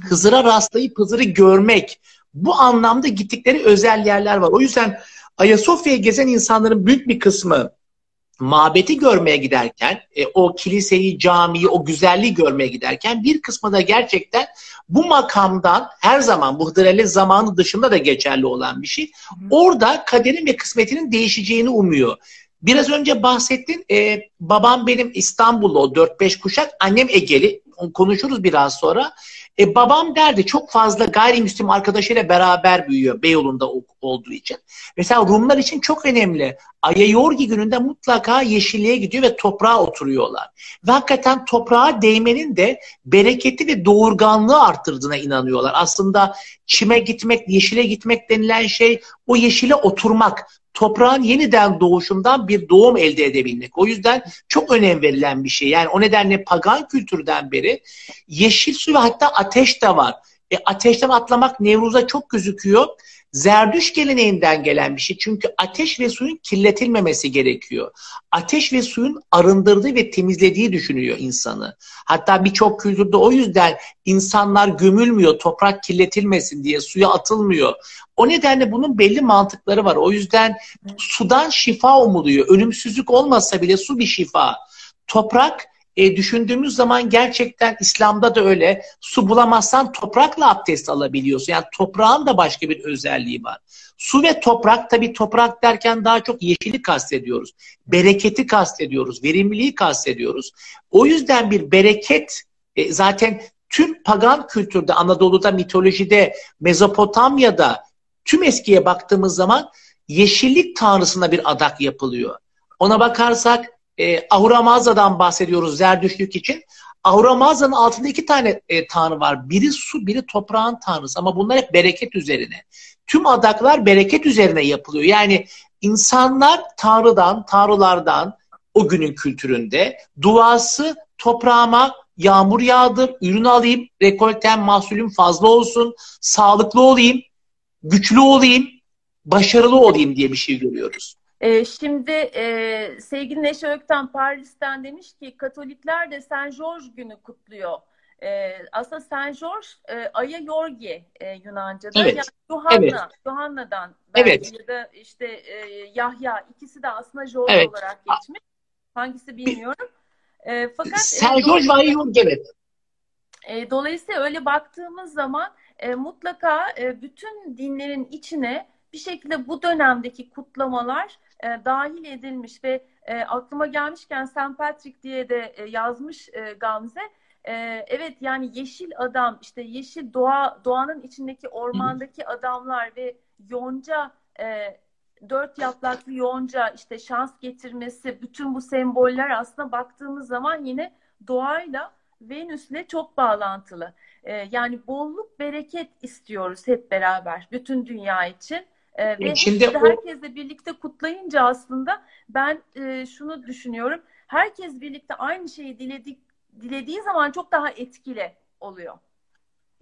Hızır'a rastlayıp Hızır'ı görmek. Bu anlamda gittikleri özel yerler var. O yüzden Ayasofya'ya gezen insanların büyük bir kısmı mabeti görmeye giderken, e, o kiliseyi, camiyi, o güzelliği görmeye giderken bir kısmı da gerçekten bu makamdan her zaman bu Hıdrellez zamanı dışında da geçerli olan bir şey. Orada kaderin ve kısmetinin değişeceğini umuyor. Biraz önce bahsettin, e, babam benim İstanbul'da o 4-5 kuşak, annem Egeli, konuşuruz biraz sonra. E, babam derdi çok fazla gayrimüslim arkadaşıyla beraber büyüyor Beyoğlu'nda olduğu için. Mesela Rumlar için çok önemli. Ayayorgi gününde mutlaka yeşilliğe gidiyor ve toprağa oturuyorlar. Ve hakikaten toprağa değmenin de bereketi ve doğurganlığı arttırdığına inanıyorlar. Aslında çime gitmek, yeşile gitmek denilen şey o yeşile oturmak. Toprağın yeniden doğuşundan bir doğum elde edebilmek. O yüzden çok önem verilen bir şey. Yani o nedenle pagan kültürden beri yeşil su ve hatta ateş de var. E, ateşten atlamak Nevruz'a çok gözüküyor. Zerdüş geleneğinden gelen bir şey. Çünkü ateş ve suyun kirletilmemesi gerekiyor. Ateş ve suyun arındırdığı ve temizlediği düşünüyor insanı. Hatta birçok kültürde o yüzden insanlar gömülmüyor, toprak kirletilmesin diye suya atılmıyor. O nedenle bunun belli mantıkları var. O yüzden sudan şifa umuluyor. Ölümsüzlük olmasa bile su bir şifa. Toprak e, düşündüğümüz zaman gerçekten İslam'da da öyle. Su bulamazsan toprakla abdest alabiliyorsun. Yani toprağın da başka bir özelliği var. Su ve toprak tabii toprak derken daha çok yeşili kastediyoruz. Bereketi kastediyoruz. Verimliliği kastediyoruz. O yüzden bir bereket e, zaten tüm pagan kültürde, Anadolu'da, mitolojide, Mezopotamya'da tüm eskiye baktığımız zaman yeşillik tanrısına bir adak yapılıyor. Ona bakarsak e, Ahura Mazda'dan bahsediyoruz Zerdüşlük için. Ahura Mazda'nın altında iki tane e, tanrı var. Biri su, biri toprağın tanrısı. Ama bunlar hep bereket üzerine. Tüm adaklar bereket üzerine yapılıyor. Yani insanlar tanrıdan, tanrılardan o günün kültüründe duası toprağıma yağmur yağdır, ürün alayım, rekoltem, mahsulüm fazla olsun, sağlıklı olayım, güçlü olayım, başarılı olayım diye bir şey görüyoruz. E, şimdi e, sevgili Neşe Ökten Paris'ten demiş ki Katolikler de Saint George günü kutluyor. E, aslında Saint George e, Aya Yorgi e, Yunanca'da. Evet. Yani Yohanna, evet. Johanna'dan evet. ya da işte e, Yahya ikisi de aslında George evet. olarak geçmiş. Hangisi bilmiyorum. E, fakat Saint George ve Aya Yorgi evet. E, dolayısıyla öyle baktığımız zaman e, mutlaka e, bütün dinlerin içine bir şekilde bu dönemdeki kutlamalar e, dahil edilmiş ve e, aklıma gelmişken St. Patrick diye de e, yazmış e, Gamze. E, evet yani yeşil adam işte yeşil doğa doğanın içindeki ormandaki adamlar ve yonca e, dört yapraklı yonca işte şans getirmesi bütün bu semboller aslında baktığımız zaman yine doğayla Venüs'le çok bağlantılı. E, yani bolluk bereket istiyoruz hep beraber bütün dünya için. E, ve Şimdi o... herkesle birlikte kutlayınca aslında ben e, şunu düşünüyorum. Herkes birlikte aynı şeyi diledik, dilediği zaman çok daha etkili oluyor.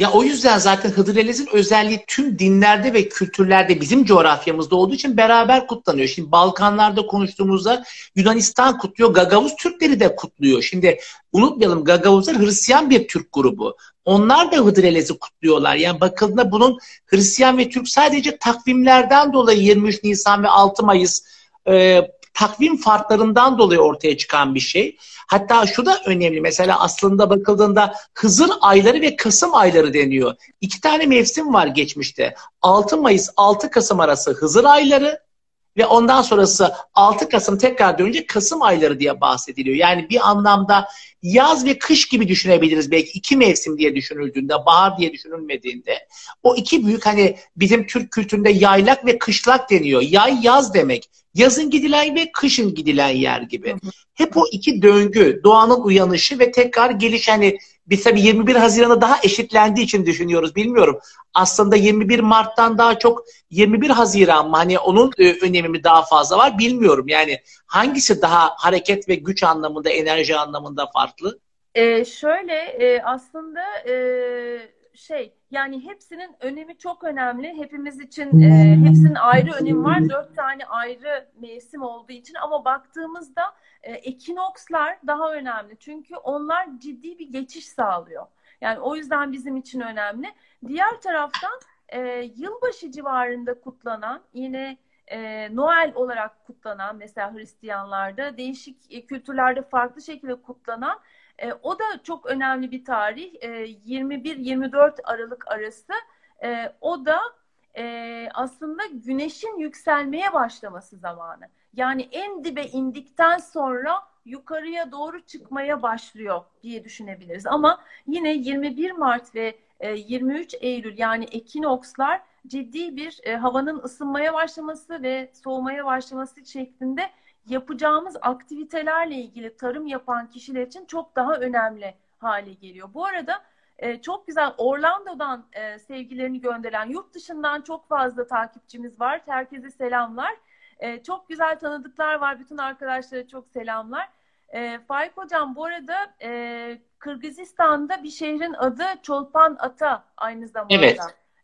Ya o yüzden zaten Hıdrellez'in özelliği tüm dinlerde ve kültürlerde bizim coğrafyamızda olduğu için beraber kutlanıyor. Şimdi Balkanlarda konuştuğumuzda Yunanistan kutluyor, Gagavuz Türkleri de kutluyor. Şimdi unutmayalım Gagavuzlar Hristiyan bir Türk grubu. Onlar da Hıdrellez'i kutluyorlar. Yani bakıldığında bunun Hristiyan ve Türk sadece takvimlerden dolayı 23 Nisan ve 6 Mayıs e, takvim farklarından dolayı ortaya çıkan bir şey. Hatta şu da önemli. Mesela aslında bakıldığında Hızır ayları ve Kasım ayları deniyor. İki tane mevsim var geçmişte. 6 Mayıs 6 Kasım arası Hızır ayları ve ondan sonrası 6 Kasım tekrar dönünce Kasım ayları diye bahsediliyor. Yani bir anlamda yaz ve kış gibi düşünebiliriz belki iki mevsim diye düşünüldüğünde, bahar diye düşünülmediğinde. O iki büyük hani bizim Türk kültüründe yaylak ve kışlak deniyor. Yay yaz demek. Yazın gidilen ve kışın gidilen yer gibi. Hep o iki döngü, doğanın uyanışı ve tekrar geliş hani biz tabii 21 Haziran'ı daha eşitlendiği için düşünüyoruz bilmiyorum. Aslında 21 Mart'tan daha çok 21 Haziran mı hani onun e, önemi mi daha fazla var bilmiyorum. Yani hangisi daha hareket ve güç anlamında, enerji anlamında farklı? Ee, şöyle e, aslında e, şey yani hepsinin önemi çok önemli. Hepimiz için e, hepsinin ayrı önemi var. Dört tane ayrı mevsim olduğu için ama baktığımızda e, ekinokslar daha önemli. Çünkü onlar ciddi bir geçiş sağlıyor. Yani o yüzden bizim için önemli. Diğer taraftan e, yılbaşı civarında kutlanan yine e, Noel olarak kutlanan mesela Hristiyanlarda değişik e, kültürlerde farklı şekilde kutlanan e, o da çok önemli bir tarih. E, 21-24 Aralık arası. E, o da e, aslında güneşin yükselmeye başlaması zamanı. Yani en dibe indikten sonra yukarıya doğru çıkmaya başlıyor diye düşünebiliriz. Ama yine 21 Mart ve 23 Eylül yani ekinokslar ciddi bir e, havanın ısınmaya başlaması ve soğumaya başlaması şeklinde yapacağımız aktivitelerle ilgili tarım yapan kişiler için çok daha önemli hale geliyor. Bu arada e, çok güzel Orlando'dan e, sevgilerini gönderen yurt dışından çok fazla takipçimiz var. Herkese selamlar. E, çok güzel tanıdıklar var. Bütün arkadaşlara çok selamlar. E, Faik Hocam bu arada e, Kırgızistan'da bir şehrin adı Çolpan Ata aynı zamanda. Evet.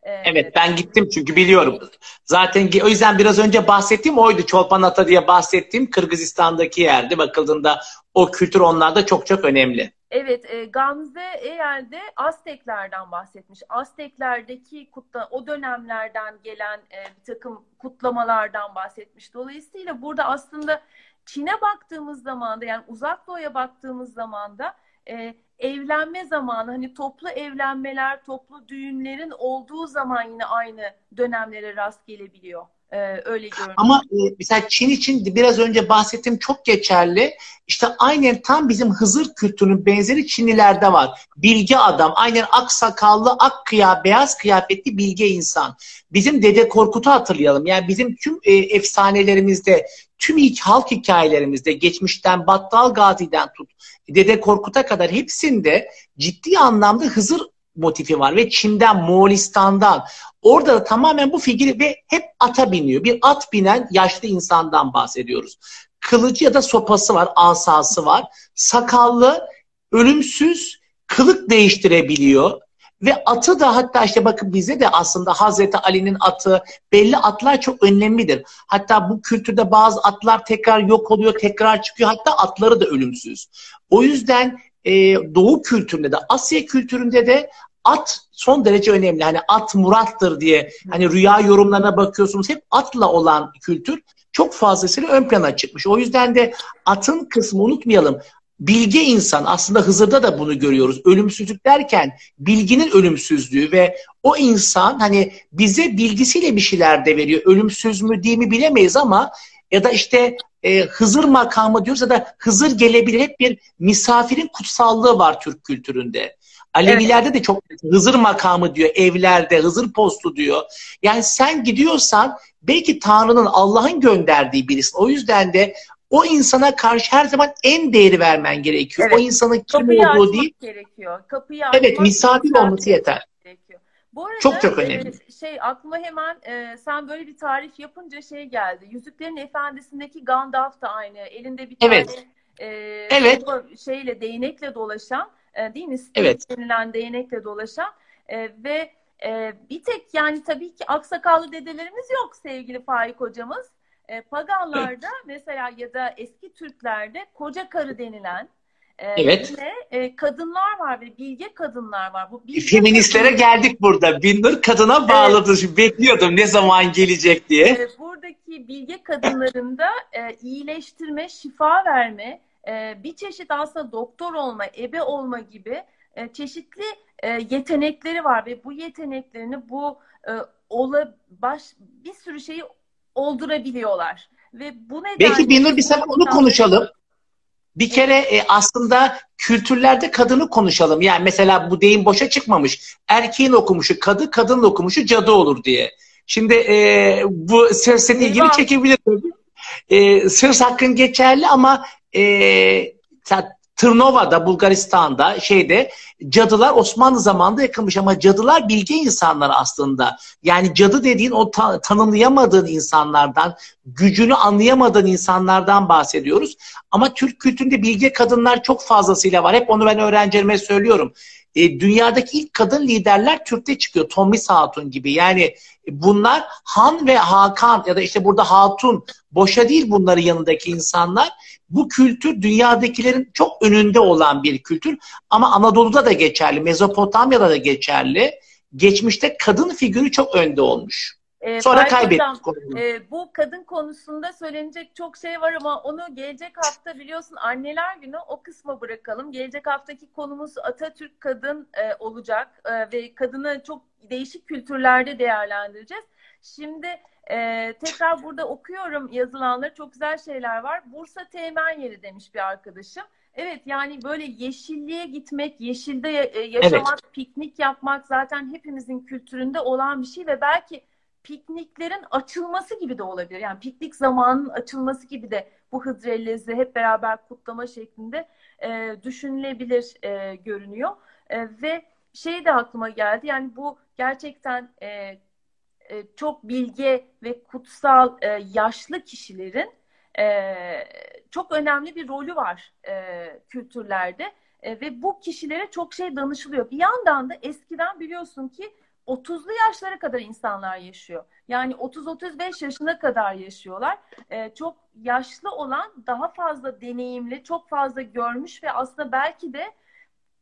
Evet ben gittim çünkü biliyorum. Zaten o yüzden biraz önce bahsettiğim oydu. Çolpan Ata diye bahsettiğim Kırgızistan'daki yerdi. Bakıldığında o kültür onlarda çok çok önemli. Evet, e, Gamze Eyel'de Azteklerden bahsetmiş. Azteklerdeki kutla, o dönemlerden gelen e, bir takım kutlamalardan bahsetmiş. Dolayısıyla burada aslında Çin'e baktığımız zaman da yani uzak doğuya baktığımız zaman da e, evlenme zamanı hani toplu evlenmeler, toplu düğünlerin olduğu zaman yine aynı dönemlere rast gelebiliyor. Ee, öyle görünüyor. Ama e, mesela Çin için biraz önce bahsettiğim çok geçerli. İşte aynen tam bizim Hızır kültürünün benzeri Çinlilerde var. Bilge adam, aynen ak sakallı, ak kıya, beyaz kıyafetli bilge insan. Bizim Dede Korkut'u hatırlayalım. Yani bizim tüm e, efsanelerimizde, tüm halk hikayelerimizde, geçmişten Battal Gazi'den tut, Dede Korkut'a kadar hepsinde ciddi anlamda Hızır motifi var ve Çin'den, Moğolistan'dan orada da tamamen bu figür ve hep ata biniyor. Bir at binen yaşlı insandan bahsediyoruz. Kılıcı ya da sopası var, asası var. Sakallı, ölümsüz, kılık değiştirebiliyor. Ve atı da hatta işte bakın bize de aslında Hazreti Ali'nin atı belli atlar çok önemlidir. Hatta bu kültürde bazı atlar tekrar yok oluyor, tekrar çıkıyor. Hatta atları da ölümsüz. O yüzden e, Doğu kültüründe de Asya kültüründe de at son derece önemli. Hani at murattır diye hani rüya yorumlarına bakıyorsunuz hep atla olan kültür çok fazlasıyla ön plana çıkmış. O yüzden de atın kısmı unutmayalım. Bilge insan aslında Hızır'da da bunu görüyoruz. Ölümsüzlük derken bilginin ölümsüzlüğü ve o insan hani bize bilgisiyle bir şeyler de veriyor. Ölümsüz mü değil mi bilemeyiz ama ya da işte e, Hızır makamı diyoruz ya da Hızır gelebilir. Hep bir misafirin kutsallığı var Türk kültüründe. Alevilerde evet. de çok Hızır makamı diyor, evlerde Hızır postu diyor. Yani sen gidiyorsan belki Tanrı'nın, Allah'ın gönderdiği birisin. O yüzden de o insana karşı her zaman en değeri vermen gerekiyor. Evet. O insanın kim Kapıyı olduğu değil. gerekiyor. Kapıyı evet, misafir olması yeter. Gerekiyor. Bu arada çok çok önemli. E, şey aklıma hemen e, sen böyle bir tarif yapınca şey geldi. Yüzüklerin Efendisi'ndeki Gandalf da aynı. Elinde bir tane evet. E, evet. şeyle değnekle dolaşan e, değil mi? Evet. denilen değnekle dolaşan e, ve e, bir tek yani tabii ki aksakallı dedelerimiz yok sevgili Faik hocamız. E, Paganlarda evet. mesela ya da eski Türklerde koca karı denilen e, evet. Yine e, kadınlar var ve bilge kadınlar var. Bu bilge Feministlere kadın... geldik burada. Binur kadına bağladı. Evet. Bekliyordum ne zaman gelecek diye. E, buradaki bilge kadınların da e, iyileştirme, şifa verme, e, bir çeşit aslında doktor olma, ebe olma gibi e, çeşitli e, yetenekleri var ve bu yeteneklerini bu e, ola baş bir sürü şeyi oldurabiliyorlar ve bu nedenle Belki Binur bir sefer onu konuşalım. Bir kere e, aslında kültürlerde kadını konuşalım. Yani mesela bu deyim boşa çıkmamış. Erkeğin okumuşu kadı, kadının okumuşu cadı olur diye. Şimdi e, bu söz senin ilgini çekebilir tabii. E, söz hakkın geçerli ama e, Tırnova'da, Bulgaristan'da şeyde cadılar Osmanlı zamanında yakılmış ama cadılar bilge insanlar aslında. Yani cadı dediğin o ta- tanımlayamadığın insanlardan, gücünü anlayamadığın insanlardan bahsediyoruz. Ama Türk kültüründe bilge kadınlar çok fazlasıyla var. Hep onu ben öğrencilerime söylüyorum. E, dünyadaki ilk kadın liderler Türk'te çıkıyor. Tomris Hatun gibi. Yani bunlar Han ve Hakan ya da işte burada Hatun boşa değil bunların yanındaki insanlar. Bu kültür dünyadakilerin çok önünde olan bir kültür ama Anadolu'da da geçerli, Mezopotamya'da da geçerli. Geçmişte kadın figürü çok önde olmuş. Ee, Sonra kaybettik. E, bu kadın konusunda söylenecek çok şey var ama onu gelecek hafta biliyorsun anneler günü o kısma bırakalım. Gelecek haftaki konumuz Atatürk kadın e, olacak e, ve kadını çok değişik kültürlerde değerlendireceğiz. Şimdi e, tekrar burada okuyorum yazılanları çok güzel şeyler var. Bursa Teğmen yeri demiş bir arkadaşım. Evet yani böyle yeşilliğe gitmek, yeşilde yaşamak, evet. piknik yapmak zaten hepimizin kültüründe olan bir şey ve belki pikniklerin açılması gibi de olabilir. Yani piknik zamanının açılması gibi de bu Hıdrellez'i hep beraber kutlama şeklinde e, düşünülebilir e, görünüyor. E, ve şey de aklıma geldi yani bu gerçekten e, e, çok bilge ve kutsal e, yaşlı kişilerin e, çok önemli bir rolü var e, kültürlerde e, ve bu kişilere çok şey danışılıyor. Bir yandan da eskiden biliyorsun ki 30'lu yaşlara kadar insanlar yaşıyor. Yani 30-35 yaşına kadar yaşıyorlar. Ee, çok yaşlı olan daha fazla deneyimli, çok fazla görmüş ve aslında belki de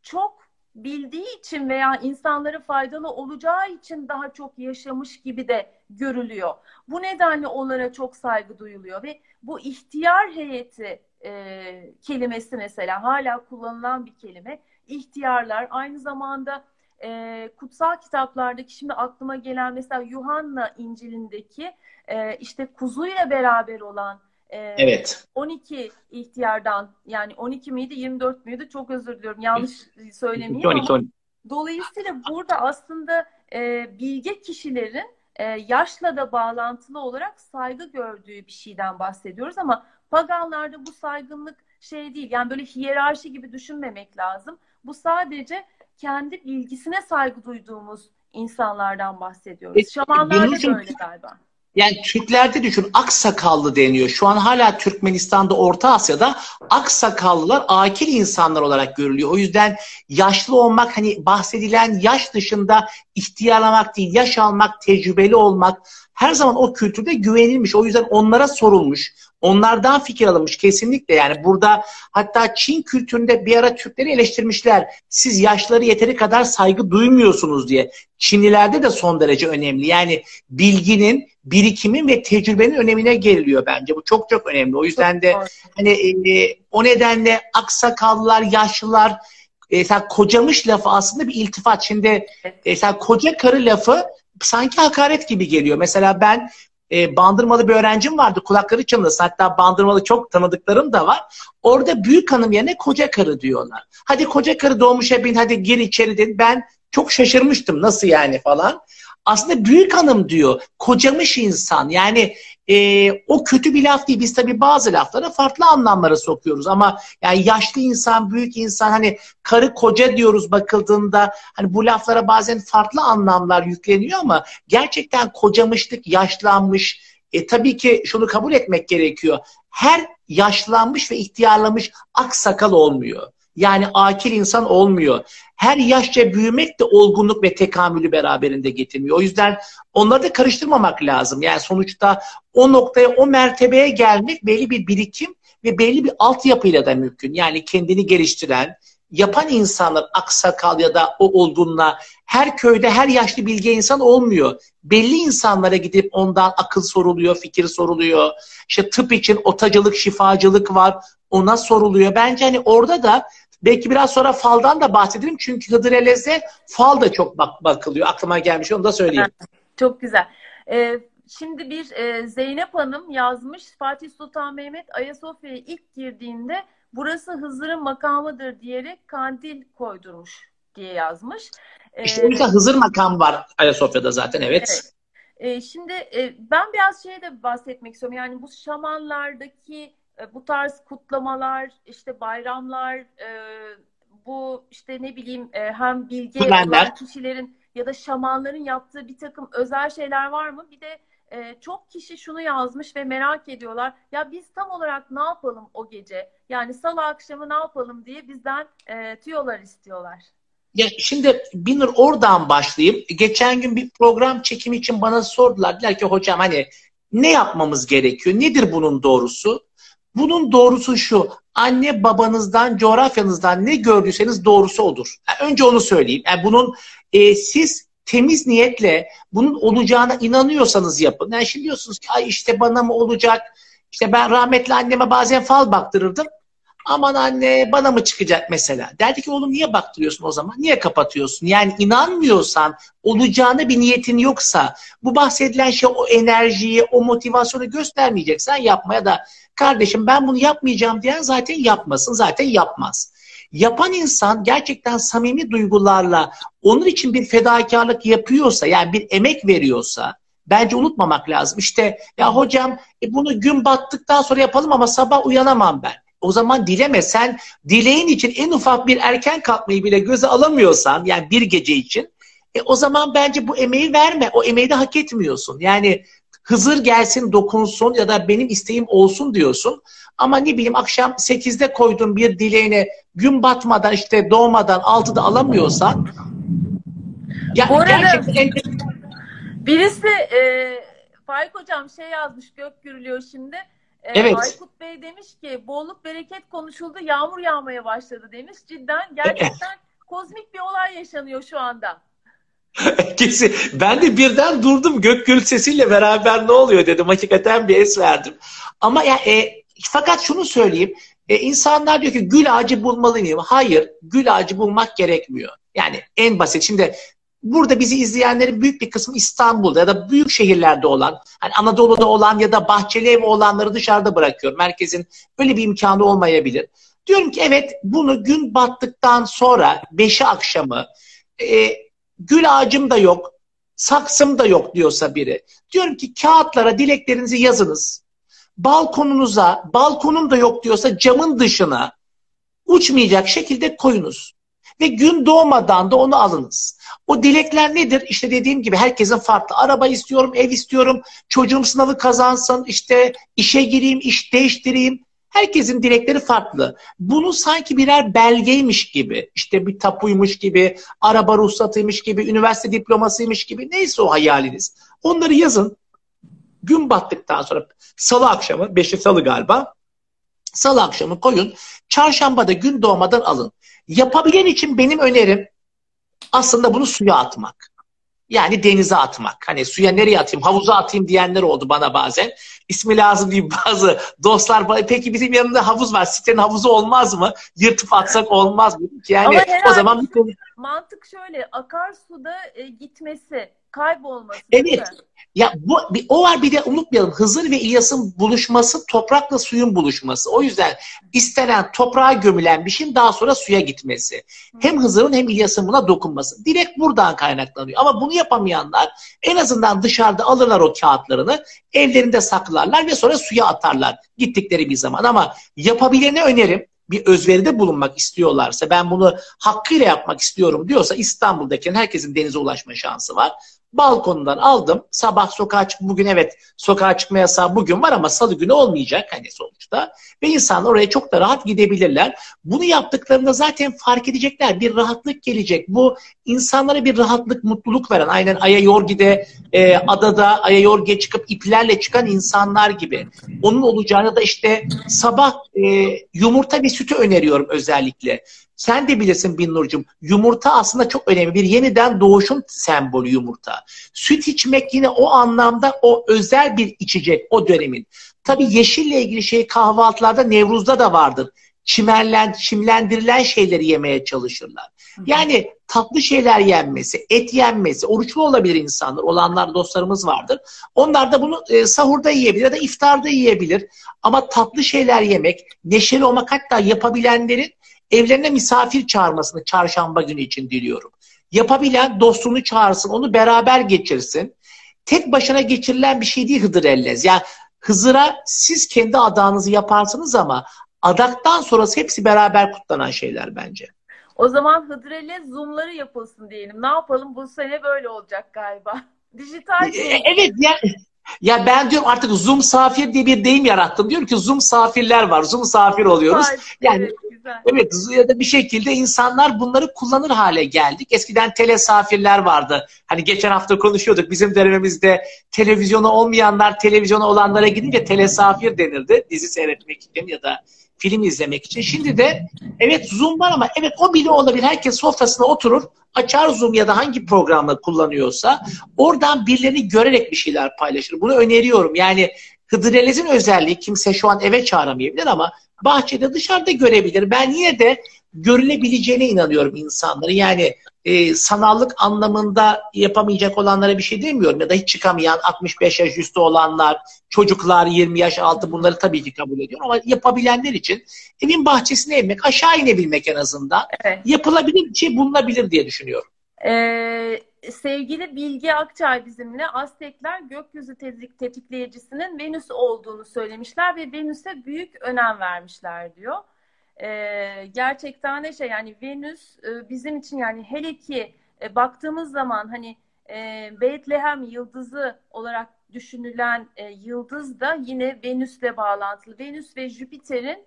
çok bildiği için veya insanlara faydalı olacağı için daha çok yaşamış gibi de görülüyor. Bu nedenle onlara çok saygı duyuluyor ve bu ihtiyar heyeti e, kelimesi mesela hala kullanılan bir kelime. İhtiyarlar aynı zamanda e, kutsal kitaplardaki şimdi aklıma gelen mesela Yuhanna İncil'indeki e, işte kuzuyla beraber olan e, evet. 12 ihtiyardan yani 12 miydi 24 müydü çok özür diliyorum yanlış söylemeyeyim 12, 12. dolayısıyla burada aslında e, bilge kişilerin e, yaşla da bağlantılı olarak saygı gördüğü bir şeyden bahsediyoruz ama paganlarda bu saygınlık şey değil yani böyle hiyerarşi gibi düşünmemek lazım. Bu sadece kendi bilgisine saygı duyduğumuz insanlardan bahsediyoruz. E, Şamanlarda da öyle galiba. Yani Türklerde düşün aksakallı deniyor. Şu an hala Türkmenistan'da, Orta Asya'da aksakallılar akil insanlar olarak görülüyor. O yüzden yaşlı olmak hani bahsedilen yaş dışında ihtiyarlamak değil, yaş almak, tecrübeli olmak her zaman o kültürde güvenilmiş. O yüzden onlara sorulmuş. Onlardan fikir alınmış kesinlikle yani burada hatta Çin kültüründe bir ara Türkleri eleştirmişler. Siz yaşları yeteri kadar saygı duymuyorsunuz diye. Çinlilerde de son derece önemli. Yani bilginin, birikimin ve tecrübenin önemine geriliyor bence. Bu çok çok önemli. O yüzden de hani e, o nedenle aksakallılar, yaşlılar e, sen kocamış lafı aslında bir iltifat. Şimdi e, sen koca karı lafı sanki hakaret gibi geliyor. Mesela ben e, bandırmalı bir öğrencim vardı. Kulakları çınlasın. Hatta bandırmalı çok tanıdıklarım da var. Orada büyük hanım yerine koca karı diyorlar. Hadi koca karı doğmuş bin hadi gir içeri dedi. Ben çok şaşırmıştım nasıl yani falan. Aslında büyük hanım diyor. Kocamış insan. Yani e, o kötü bir laf değil. Biz tabii bazı laflara farklı anlamlara sokuyoruz ama yani yaşlı insan, büyük insan hani karı koca diyoruz bakıldığında hani bu laflara bazen farklı anlamlar yükleniyor ama gerçekten kocamışlık, yaşlanmış. E, tabii ki şunu kabul etmek gerekiyor. Her yaşlanmış ve ihtiyarlamış aksakal olmuyor. Yani akil insan olmuyor. Her yaşça büyümek de olgunluk ve tekamülü beraberinde getirmiyor. O yüzden onları da karıştırmamak lazım. Yani sonuçta o noktaya, o mertebeye gelmek belli bir birikim ve belli bir altyapıyla da mümkün. Yani kendini geliştiren, yapan insanlar aksakal ya da o olgunluğa her köyde her yaşlı bilge insan olmuyor. Belli insanlara gidip ondan akıl soruluyor, fikir soruluyor. İşte tıp için otacılık, şifacılık var. Ona soruluyor. Bence hani orada da Belki biraz sonra faldan da bahsedelim. Çünkü Hıdrellez'e fal da çok bak bakılıyor. Aklıma gelmiş onu da söyleyeyim. Çok güzel. Ee, şimdi bir e, Zeynep Hanım yazmış. Fatih Sultan Mehmet Ayasofya'ya ilk girdiğinde burası Hızır'ın makamıdır diyerek kandil koydurmuş diye yazmış. Ee, işte o yüzden Hızır makamı var Ayasofya'da zaten evet. evet. Ee, şimdi e, ben biraz şeye de bahsetmek istiyorum. Yani bu şamanlardaki e, bu tarz kutlamalar, işte bayramlar, e, bu işte ne bileyim e, hem bilgi olan kişilerin ya da şamanların yaptığı bir takım özel şeyler var mı? Bir de çok kişi şunu yazmış ve merak ediyorlar. Ya biz tam olarak ne yapalım o gece? Yani salı akşamı ne yapalım diye bizden e, tüyolar istiyorlar. Ya şimdi Binur oradan başlayayım. Geçen gün bir program çekimi için bana sordular. Dediler ki hocam hani ne yapmamız gerekiyor? Nedir bunun doğrusu? Bunun doğrusu şu. Anne babanızdan, coğrafyanızdan ne gördüyseniz doğrusu odur. Yani önce onu söyleyeyim. Yani bunun e, siz temiz niyetle bunun olacağına inanıyorsanız yapın. Yani şimdi diyorsunuz ki ay işte bana mı olacak? İşte ben rahmetli anneme bazen fal baktırırdım. Aman anne bana mı çıkacak mesela? Derdi ki oğlum niye baktırıyorsun o zaman? Niye kapatıyorsun? Yani inanmıyorsan, olacağına bir niyetin yoksa, bu bahsedilen şey o enerjiyi, o motivasyonu göstermeyeceksen yapmaya da Kardeşim ben bunu yapmayacağım diyen zaten yapmasın, zaten yapmaz. Yapan insan gerçekten samimi duygularla onun için bir fedakarlık yapıyorsa, yani bir emek veriyorsa, bence unutmamak lazım. İşte ya hocam e bunu gün battıktan sonra yapalım ama sabah uyanamam ben. O zaman dileme sen dileğin için en ufak bir erken kalkmayı bile göze alamıyorsan yani bir gece için E, o zaman bence bu emeği verme. O emeği de hak etmiyorsun. Yani Hızır gelsin dokunsun ya da benim isteğim olsun diyorsun. Ama ne bileyim akşam 8'de koyduğun bir dileğine gün batmadan işte doğmadan 6'da alamıyorsan ya Bu arada gerçekten birisi e, Faik hocam şey yazmış gök gürülüyor şimdi. E, evet. Aykut Bey demiş ki bolluk bereket konuşuldu yağmur yağmaya başladı demiş. Cidden gerçekten kozmik bir olay yaşanıyor şu anda. Kesin. Ben de birden durdum gök gürültü sesiyle beraber ne oluyor dedim. Hakikaten bir es verdim. Ama ya e, fakat şunu söyleyeyim. E, insanlar diyor ki gül ağacı bulmalıyım. Hayır, gül ağacı bulmak gerekmiyor. Yani en basit. Şimdi burada bizi izleyenlerin büyük bir kısmı İstanbul'da ya da büyük şehirlerde olan, hani Anadolu'da olan ya da bahçeli ev olanları dışarıda bırakıyorum. Merkezin öyle bir imkanı olmayabilir. Diyorum ki evet bunu gün battıktan sonra beşi akşamı e, gül ağacım da yok, saksım da yok diyorsa biri. Diyorum ki kağıtlara dileklerinizi yazınız balkonunuza, balkonum da yok diyorsa camın dışına uçmayacak şekilde koyunuz. Ve gün doğmadan da onu alınız. O dilekler nedir? İşte dediğim gibi herkesin farklı. Araba istiyorum, ev istiyorum, çocuğum sınavı kazansın, işte işe gireyim, iş değiştireyim. Herkesin dilekleri farklı. Bunu sanki birer belgeymiş gibi, işte bir tapuymuş gibi, araba ruhsatıymış gibi, üniversite diplomasıymış gibi neyse o hayaliniz. Onları yazın. Gün battıktan sonra salı akşamı, beşi salı galiba. Salı akşamı koyun. Çarşamba da gün doğmadan alın. Yapabilen için benim önerim aslında bunu suya atmak. Yani denize atmak. Hani suya nereye atayım, havuza atayım diyenler oldu bana bazen. İsmi lazım değil bazı dostlar. Peki bizim yanında havuz var. Sitenin havuzu olmaz mı? Yırtıp atsak olmaz mı? Yani Ama o zaman mantık şöyle akarsuda e, gitmesi kaybolması. Evet. Ya bu bir, o var bir de unutmayalım Hızır ve İlyas'ın buluşması toprakla suyun buluşması. O yüzden istenen toprağa gömülen bir şeyin daha sonra suya gitmesi. Hem Hızır'ın hem İlyas'ın buna dokunması. Direkt buradan kaynaklanıyor. Ama bunu yapamayanlar en azından dışarıda alırlar o kağıtlarını, evlerinde saklarlar ve sonra suya atarlar gittikleri bir zaman. Ama yapabilene önerim bir özveride bulunmak istiyorlarsa ben bunu hakkıyla yapmak istiyorum diyorsa İstanbul'daki herkesin denize ulaşma şansı var. Balkonundan aldım. Sabah sokağa çık bugün evet sokağa çıkma yasağı bugün var ama salı günü olmayacak hani sonuçta. Ve insanlar oraya çok da rahat gidebilirler. Bunu yaptıklarında zaten fark edecekler. Bir rahatlık gelecek. Bu insanlara bir rahatlık, mutluluk veren aynen Aya Yorgi'de e, adada Aya Yorgi'ye çıkıp iplerle çıkan insanlar gibi. Onun olacağını da işte sabah e, yumurta ve sütü öneriyorum özellikle. Sen de bilirsin Binnur'cum. Yumurta aslında çok önemli. Bir yeniden doğuşun sembolü yumurta. Süt içmek yine o anlamda o özel bir içecek o dönemin. Tabii yeşille ilgili şey kahvaltılarda Nevruz'da da vardır. Çimerlen, çimlendirilen şeyleri yemeye çalışırlar. Yani tatlı şeyler yenmesi, et yenmesi, oruçlu olabilir insanlar, olanlar dostlarımız vardır. Onlar da bunu e, sahurda yiyebilir ya da iftarda yiyebilir. Ama tatlı şeyler yemek, neşeli olmak hatta yapabilenlerin evlerine misafir çağırmasını çarşamba günü için diliyorum. Yapabilen dostunu çağırsın, onu beraber geçirsin. Tek başına geçirilen bir şey değil Hıdır Ellez. Yani Hızır'a siz kendi adağınızı yaparsınız ama adaktan sonrası hepsi beraber kutlanan şeyler bence. O zaman Hıdrellez zoomları yapılsın diyelim. Ne yapalım bu sene böyle olacak galiba. Dijital e, e, Evet yani ya ben diyorum artık Zoom safir diye bir deyim yarattım. Diyorum ki Zoom safirler var. Zoom safir oluyoruz. Yani evet, güzel. evet ya da bir şekilde insanlar bunları kullanır hale geldik. Eskiden telesafirler vardı. Hani geçen hafta konuşuyorduk. Bizim dönemimizde televizyonu olmayanlar televizyona olanlara gidince telesafir denirdi. Dizi seyretmek için ya da film izlemek için. Şimdi de evet Zoom var ama evet o bile olabilir. Herkes sofrasına oturur, açar Zoom ya da hangi programla kullanıyorsa oradan birilerini görerek bir şeyler paylaşır. Bunu öneriyorum. Yani Hıdrellez'in özelliği kimse şu an eve çağıramayabilir ama bahçede dışarıda görebilir. Ben yine de görülebileceğine inanıyorum insanları. Yani e, sanallık anlamında yapamayacak olanlara bir şey demiyorum. Ya da hiç çıkamayan 65 yaş üstü olanlar, çocuklar 20 yaş altı bunları tabii ki kabul ediyorum. Ama yapabilenler için evin bahçesine inmek, aşağı inebilmek en azından evet. yapılabilir bir şey bulunabilir diye düşünüyorum. Ee, sevgili Bilgi Akçay bizimle Aztekler gökyüzü tetikleyicisinin Venüs olduğunu söylemişler ve Venüs'e büyük önem vermişler diyor e, gerçekten de şey yani Venüs e, bizim için yani hele ki e, baktığımız zaman hani e, Bethlehem yıldızı olarak düşünülen e, yıldız da yine Venüs'le bağlantılı. Venüs ve Jüpiter'in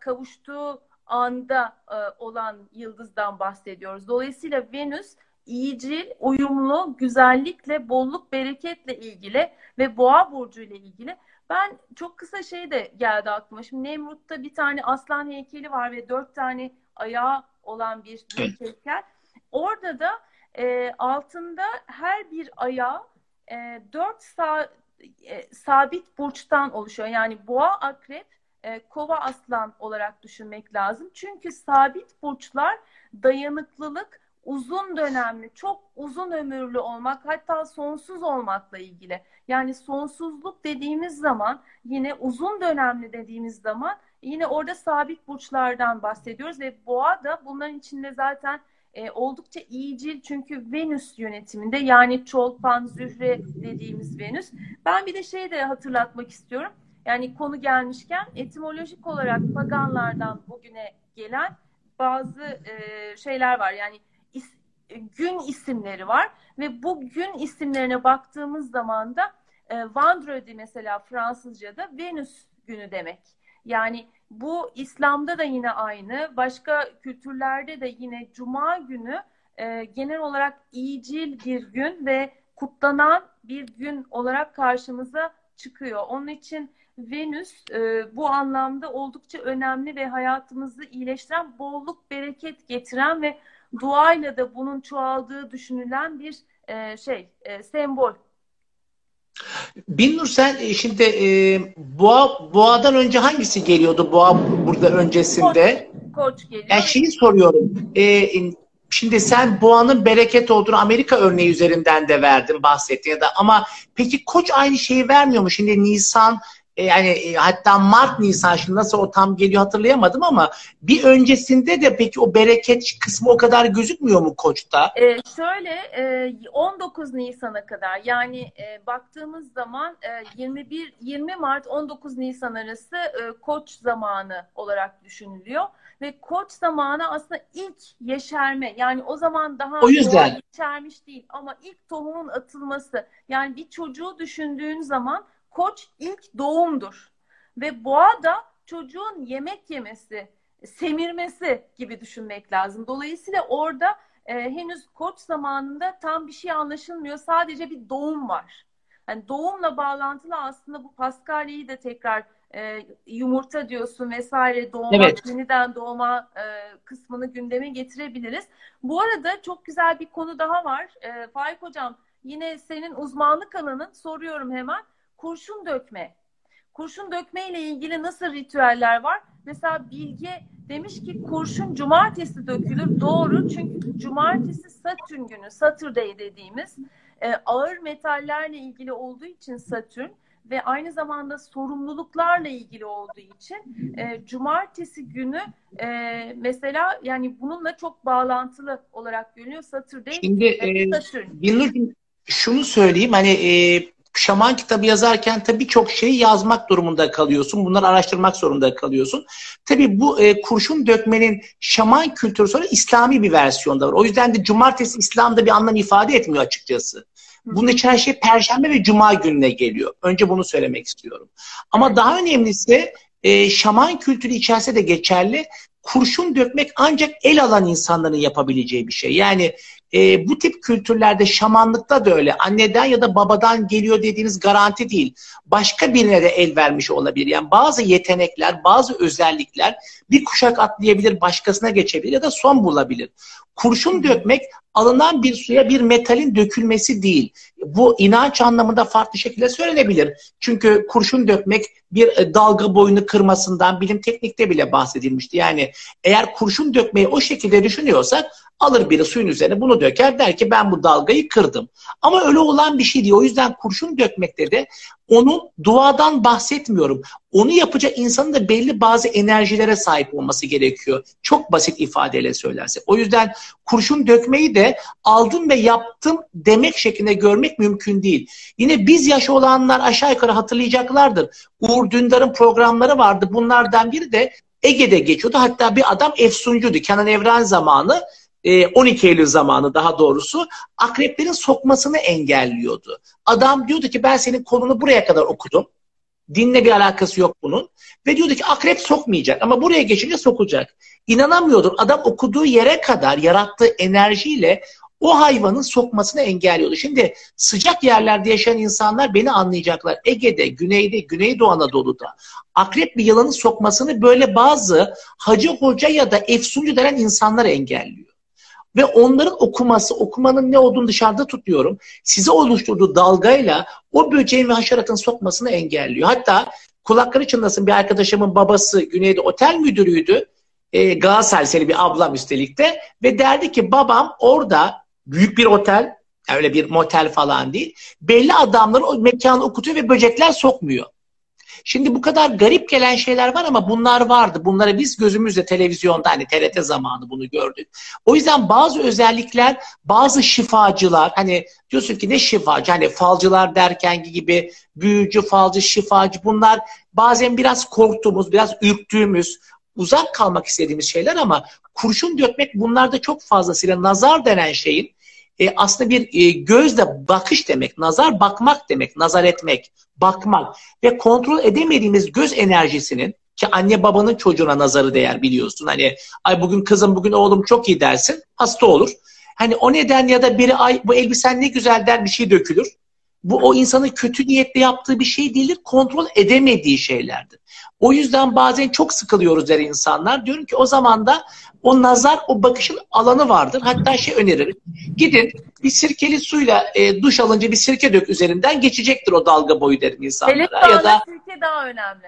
kavuştuğu anda e, olan yıldızdan bahsediyoruz. Dolayısıyla Venüs iyicil, uyumlu, güzellikle, bolluk, bereketle ilgili ve boğa burcu ile ilgili. Ben çok kısa şey de geldi aklıma. Şimdi Nemrut'ta bir tane aslan heykeli var ve dört tane ayağı olan bir büyük heykel. Orada da e, altında her bir ayağı e, dört sa e, sabit burçtan oluşuyor. Yani boğa, akrep, e, kova, aslan olarak düşünmek lazım. Çünkü sabit burçlar dayanıklılık, uzun dönemli, çok uzun ömürlü olmak, hatta sonsuz olmakla ilgili. Yani sonsuzluk dediğimiz zaman, yine uzun dönemli dediğimiz zaman yine orada sabit burçlardan bahsediyoruz ve boğa da bunların içinde zaten e, oldukça iyicil çünkü Venüs yönetiminde yani Çolpan, Zühre dediğimiz Venüs. Ben bir de şey de hatırlatmak istiyorum. Yani konu gelmişken etimolojik olarak paganlardan bugüne gelen bazı e, şeyler var. Yani is, gün isimleri var ve bu gün isimlerine baktığımız zaman da e, Vendredi mesela Fransızca'da Venüs günü demek. Yani bu İslam'da da yine aynı, başka kültürlerde de yine Cuma günü e, genel olarak iyicil bir gün ve kutlanan bir gün olarak karşımıza çıkıyor. Onun için Venüs e, bu anlamda oldukça önemli ve hayatımızı iyileştiren, bolluk, bereket getiren ve duayla da bunun çoğaldığı düşünülen bir e, şey, e, sembol. Binnur sen e, şimdi e, boğa boğadan önce hangisi geliyordu boğa burada öncesinde? Koç, koç geliyor. Yani şeyi soruyorum. E, şimdi sen boğanın bereket olduğunu Amerika örneği üzerinden de verdin bahsettin ya da ama peki koç aynı şeyi vermiyor mu? Şimdi Nisan yani e, hatta Mart Nisan şimdi nasıl o tam geliyor hatırlayamadım ama bir öncesinde de peki o bereket kısmı o kadar gözükmüyor mu Koç'ta? Ee, şöyle e, 19 Nisan'a kadar yani e, baktığımız zaman e, 21 20 Mart 19 Nisan arası e, Koç zamanı olarak düşünülüyor. Ve Koç zamanı aslında ilk yeşerme yani o zaman daha o yüzden. yeşermiş değil ama ilk tohumun atılması. Yani bir çocuğu düşündüğün zaman koç ilk doğumdur. Ve boğa da çocuğun yemek yemesi, semirmesi gibi düşünmek lazım. Dolayısıyla orada e, henüz koç zamanında tam bir şey anlaşılmıyor. Sadece bir doğum var. Yani doğumla bağlantılı aslında bu Paskalya'yı da tekrar e, yumurta diyorsun vesaire doğma, evet. yeniden doğma e, kısmını gündeme getirebiliriz. Bu arada çok güzel bir konu daha var. E, Faik Hocam yine senin uzmanlık alanın soruyorum hemen kurşun dökme. Kurşun dökme ile ilgili nasıl ritüeller var? Mesela Bilge demiş ki kurşun cumartesi dökülür. Doğru çünkü cumartesi Satürn günü, Saturday dediğimiz e, ağır metallerle ilgili olduğu için Satürn ve aynı zamanda sorumluluklarla ilgili olduğu için e, cumartesi günü e, mesela yani bununla çok bağlantılı olarak görünüyor Saturday Şimdi e, Satürn. şunu söyleyeyim hani e, şaman kitabı yazarken tabii çok şey yazmak durumunda kalıyorsun. Bunları araştırmak zorunda kalıyorsun. Tabii bu e, kurşun dökmenin şaman kültürü sonra İslami bir versiyonda var. O yüzden de cumartesi İslam'da bir anlam ifade etmiyor açıkçası. Bunun için her şey perşembe ve cuma gününe geliyor. Önce bunu söylemek istiyorum. Ama daha önemlisi e, şaman kültürü içerisinde de geçerli. Kurşun dökmek ancak el alan insanların yapabileceği bir şey. Yani e, bu tip kültürlerde şamanlıkta da öyle. Anneden ya da babadan geliyor dediğiniz garanti değil. Başka birine de el vermiş olabilir. Yani bazı yetenekler, bazı özellikler bir kuşak atlayabilir, başkasına geçebilir ya da son bulabilir. Kurşun dökmek alınan bir suya bir metalin dökülmesi değil. Bu inanç anlamında farklı şekilde söylenebilir. Çünkü kurşun dökmek bir e, dalga boyunu kırmasından bilim teknikte bile bahsedilmişti. Yani eğer kurşun dökmeyi o şekilde düşünüyorsak alır biri suyun üzerine bunu döker der ki ben bu dalgayı kırdım. Ama öyle olan bir şey değil. O yüzden kurşun dökmekte de onun duadan bahsetmiyorum. Onu yapacak insanın da belli bazı enerjilere sahip olması gerekiyor. Çok basit ifadeyle söylersek. O yüzden kurşun dökmeyi de aldım ve yaptım demek şeklinde görmek mümkün değil. Yine biz yaş olanlar aşağı yukarı hatırlayacaklardır. Uğur Dündar'ın programları vardı. Bunlardan biri de Ege'de geçiyordu. Hatta bir adam efsuncuydu. Kenan Evren zamanı 12 Eylül zamanı daha doğrusu akreplerin sokmasını engelliyordu. Adam diyordu ki ben senin konunu buraya kadar okudum. Dinle bir alakası yok bunun. Ve diyordu ki akrep sokmayacak ama buraya geçince sokacak. İnanamıyordum. Adam okuduğu yere kadar yarattığı enerjiyle o hayvanın sokmasını engelliyordu. Şimdi sıcak yerlerde yaşayan insanlar beni anlayacaklar. Ege'de, Güney'de, Güneydoğu Anadolu'da akrep bir yılanın sokmasını böyle bazı hacı hoca ya da efsuncu denen insanlar engelliyor. Ve onların okuması, okumanın ne olduğunu dışarıda tutuyorum. Size oluşturduğu dalgayla o böceğin ve haşeratın sokmasını engelliyor. Hatta kulakları çınlasın bir arkadaşımın babası Güney'de otel müdürüydü. E, Galatasaraylı bir ablam üstelik de. Ve derdi ki babam orada büyük bir otel, öyle bir motel falan değil. Belli adamları o mekanı okutuyor ve böcekler sokmuyor. Şimdi bu kadar garip gelen şeyler var ama bunlar vardı. Bunları biz gözümüzle televizyonda hani TRT zamanı bunu gördük. O yüzden bazı özellikler, bazı şifacılar hani diyorsun ki ne şifacı? Hani falcılar derken gibi büyücü, falcı, şifacı bunlar bazen biraz korktuğumuz, biraz ürktüğümüz, uzak kalmak istediğimiz şeyler ama kurşun dökmek bunlarda çok fazlasıyla nazar denen şeyin e, aslında bir e, gözle bakış demek. Nazar bakmak demek. Nazar etmek, bakmak. Ve kontrol edemediğimiz göz enerjisinin ki anne babanın çocuğuna nazarı değer biliyorsun. Hani ay bugün kızım bugün oğlum çok iyi dersin hasta olur. Hani o neden ya da biri ay bu elbisen ne güzel der bir şey dökülür. Bu o insanın kötü niyetle yaptığı bir şey değildir. Kontrol edemediği şeylerdir. O yüzden bazen çok sıkılıyoruz der insanlar. Diyorum ki o zaman da o nazar, o bakışın alanı vardır. Hatta şey öneririm. Gidin bir sirkeli suyla e, duş alınca bir sirke dök üzerinden geçecektir o dalga boyu derim insanlara. Elif ya da sirke daha önemli.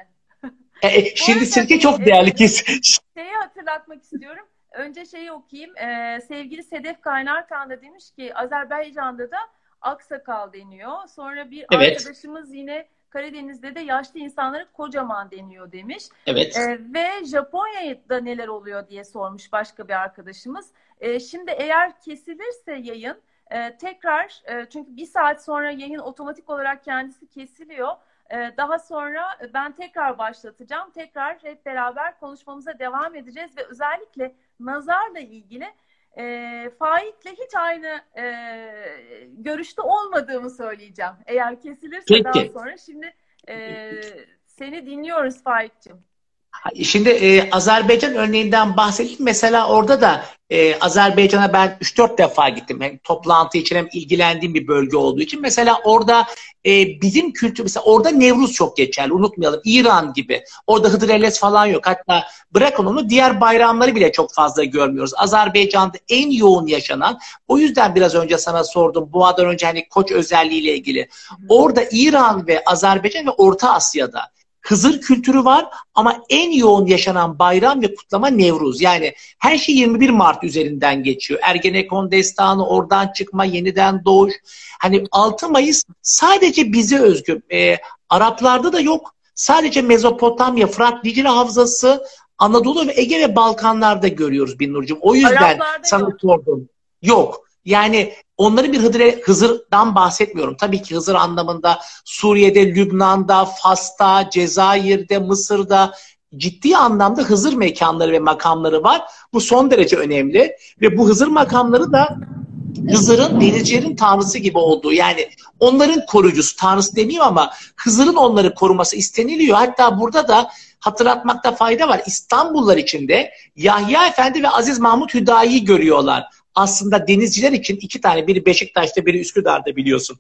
e, e, şimdi sirke çok e, değerli ki. Şeyi hatırlatmak istiyorum. Önce şeyi okuyayım. Ee, sevgili Sedef Kaynarkan da demiş ki Azerbaycan'da da aksakal deniyor. Sonra bir Evet. arkadaşımız yine Karadeniz'de de yaşlı insanlara kocaman deniyor demiş. Evet. Ee, ve Japonya'da neler oluyor diye sormuş başka bir arkadaşımız. Ee, şimdi eğer kesilirse yayın e, tekrar e, çünkü bir saat sonra yayın otomatik olarak kendisi kesiliyor. Ee, daha sonra ben tekrar başlatacağım. Tekrar hep beraber konuşmamıza devam edeceğiz ve özellikle nazarla ilgili e, Faik'le hiç aynı e, görüşte olmadığımı söyleyeceğim. Eğer kesilirse Peki. daha sonra. Şimdi e, seni dinliyoruz Faik'cim. Şimdi e, Azerbaycan örneğinden bahsettim. Mesela orada da e, Azerbaycan'a ben 3-4 defa gittim. Hem toplantı için hem ilgilendiğim bir bölge olduğu için. Mesela orada e, bizim kültür, mesela orada Nevruz çok geçerli. Unutmayalım. İran gibi. Orada Hıdrellez falan yok. Hatta bırakın onu diğer bayramları bile çok fazla görmüyoruz. Azerbaycan'da en yoğun yaşanan, o yüzden biraz önce sana sordum. Boğa'dan önce hani koç özelliğiyle ilgili. Orada İran ve Azerbaycan ve Orta Asya'da Hızır kültürü var ama en yoğun yaşanan bayram ve kutlama Nevruz. Yani her şey 21 Mart üzerinden geçiyor. Ergenekon destanı, oradan çıkma, yeniden doğuş. Hani 6 Mayıs sadece bize özgü. Ee, Araplarda da yok. Sadece Mezopotamya, Fırat, Dicle Havzası, Anadolu ve Ege ve Balkanlarda görüyoruz Binnurcuğum. O yüzden Araplarda sana yok. sordum. Yok. Yani onların bir Hıdır'e, Hızır'dan bahsetmiyorum. Tabii ki Hızır anlamında Suriye'de, Lübnan'da, Fas'ta, Cezayir'de, Mısır'da ciddi anlamda Hızır mekanları ve makamları var. Bu son derece önemli. Ve bu Hızır makamları da Hızır'ın denizcilerin tanrısı gibi olduğu yani onların koruyucusu tanrısı demeyeyim ama Hızır'ın onları koruması isteniliyor. Hatta burada da hatırlatmakta fayda var. İstanbullar içinde Yahya Efendi ve Aziz Mahmut Hüdayi'yi görüyorlar. Aslında denizciler için iki tane biri Beşiktaş'ta biri Üsküdar'da biliyorsun.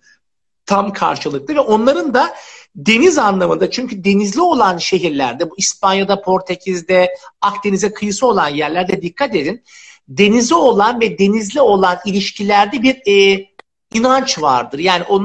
Tam karşılıklı ve onların da deniz anlamında çünkü denizli olan şehirlerde bu İspanya'da, Portekiz'de, Akdeniz'e kıyısı olan yerlerde dikkat edin. Denizi olan ve denizli olan ilişkilerde bir e, inanç vardır. Yani onun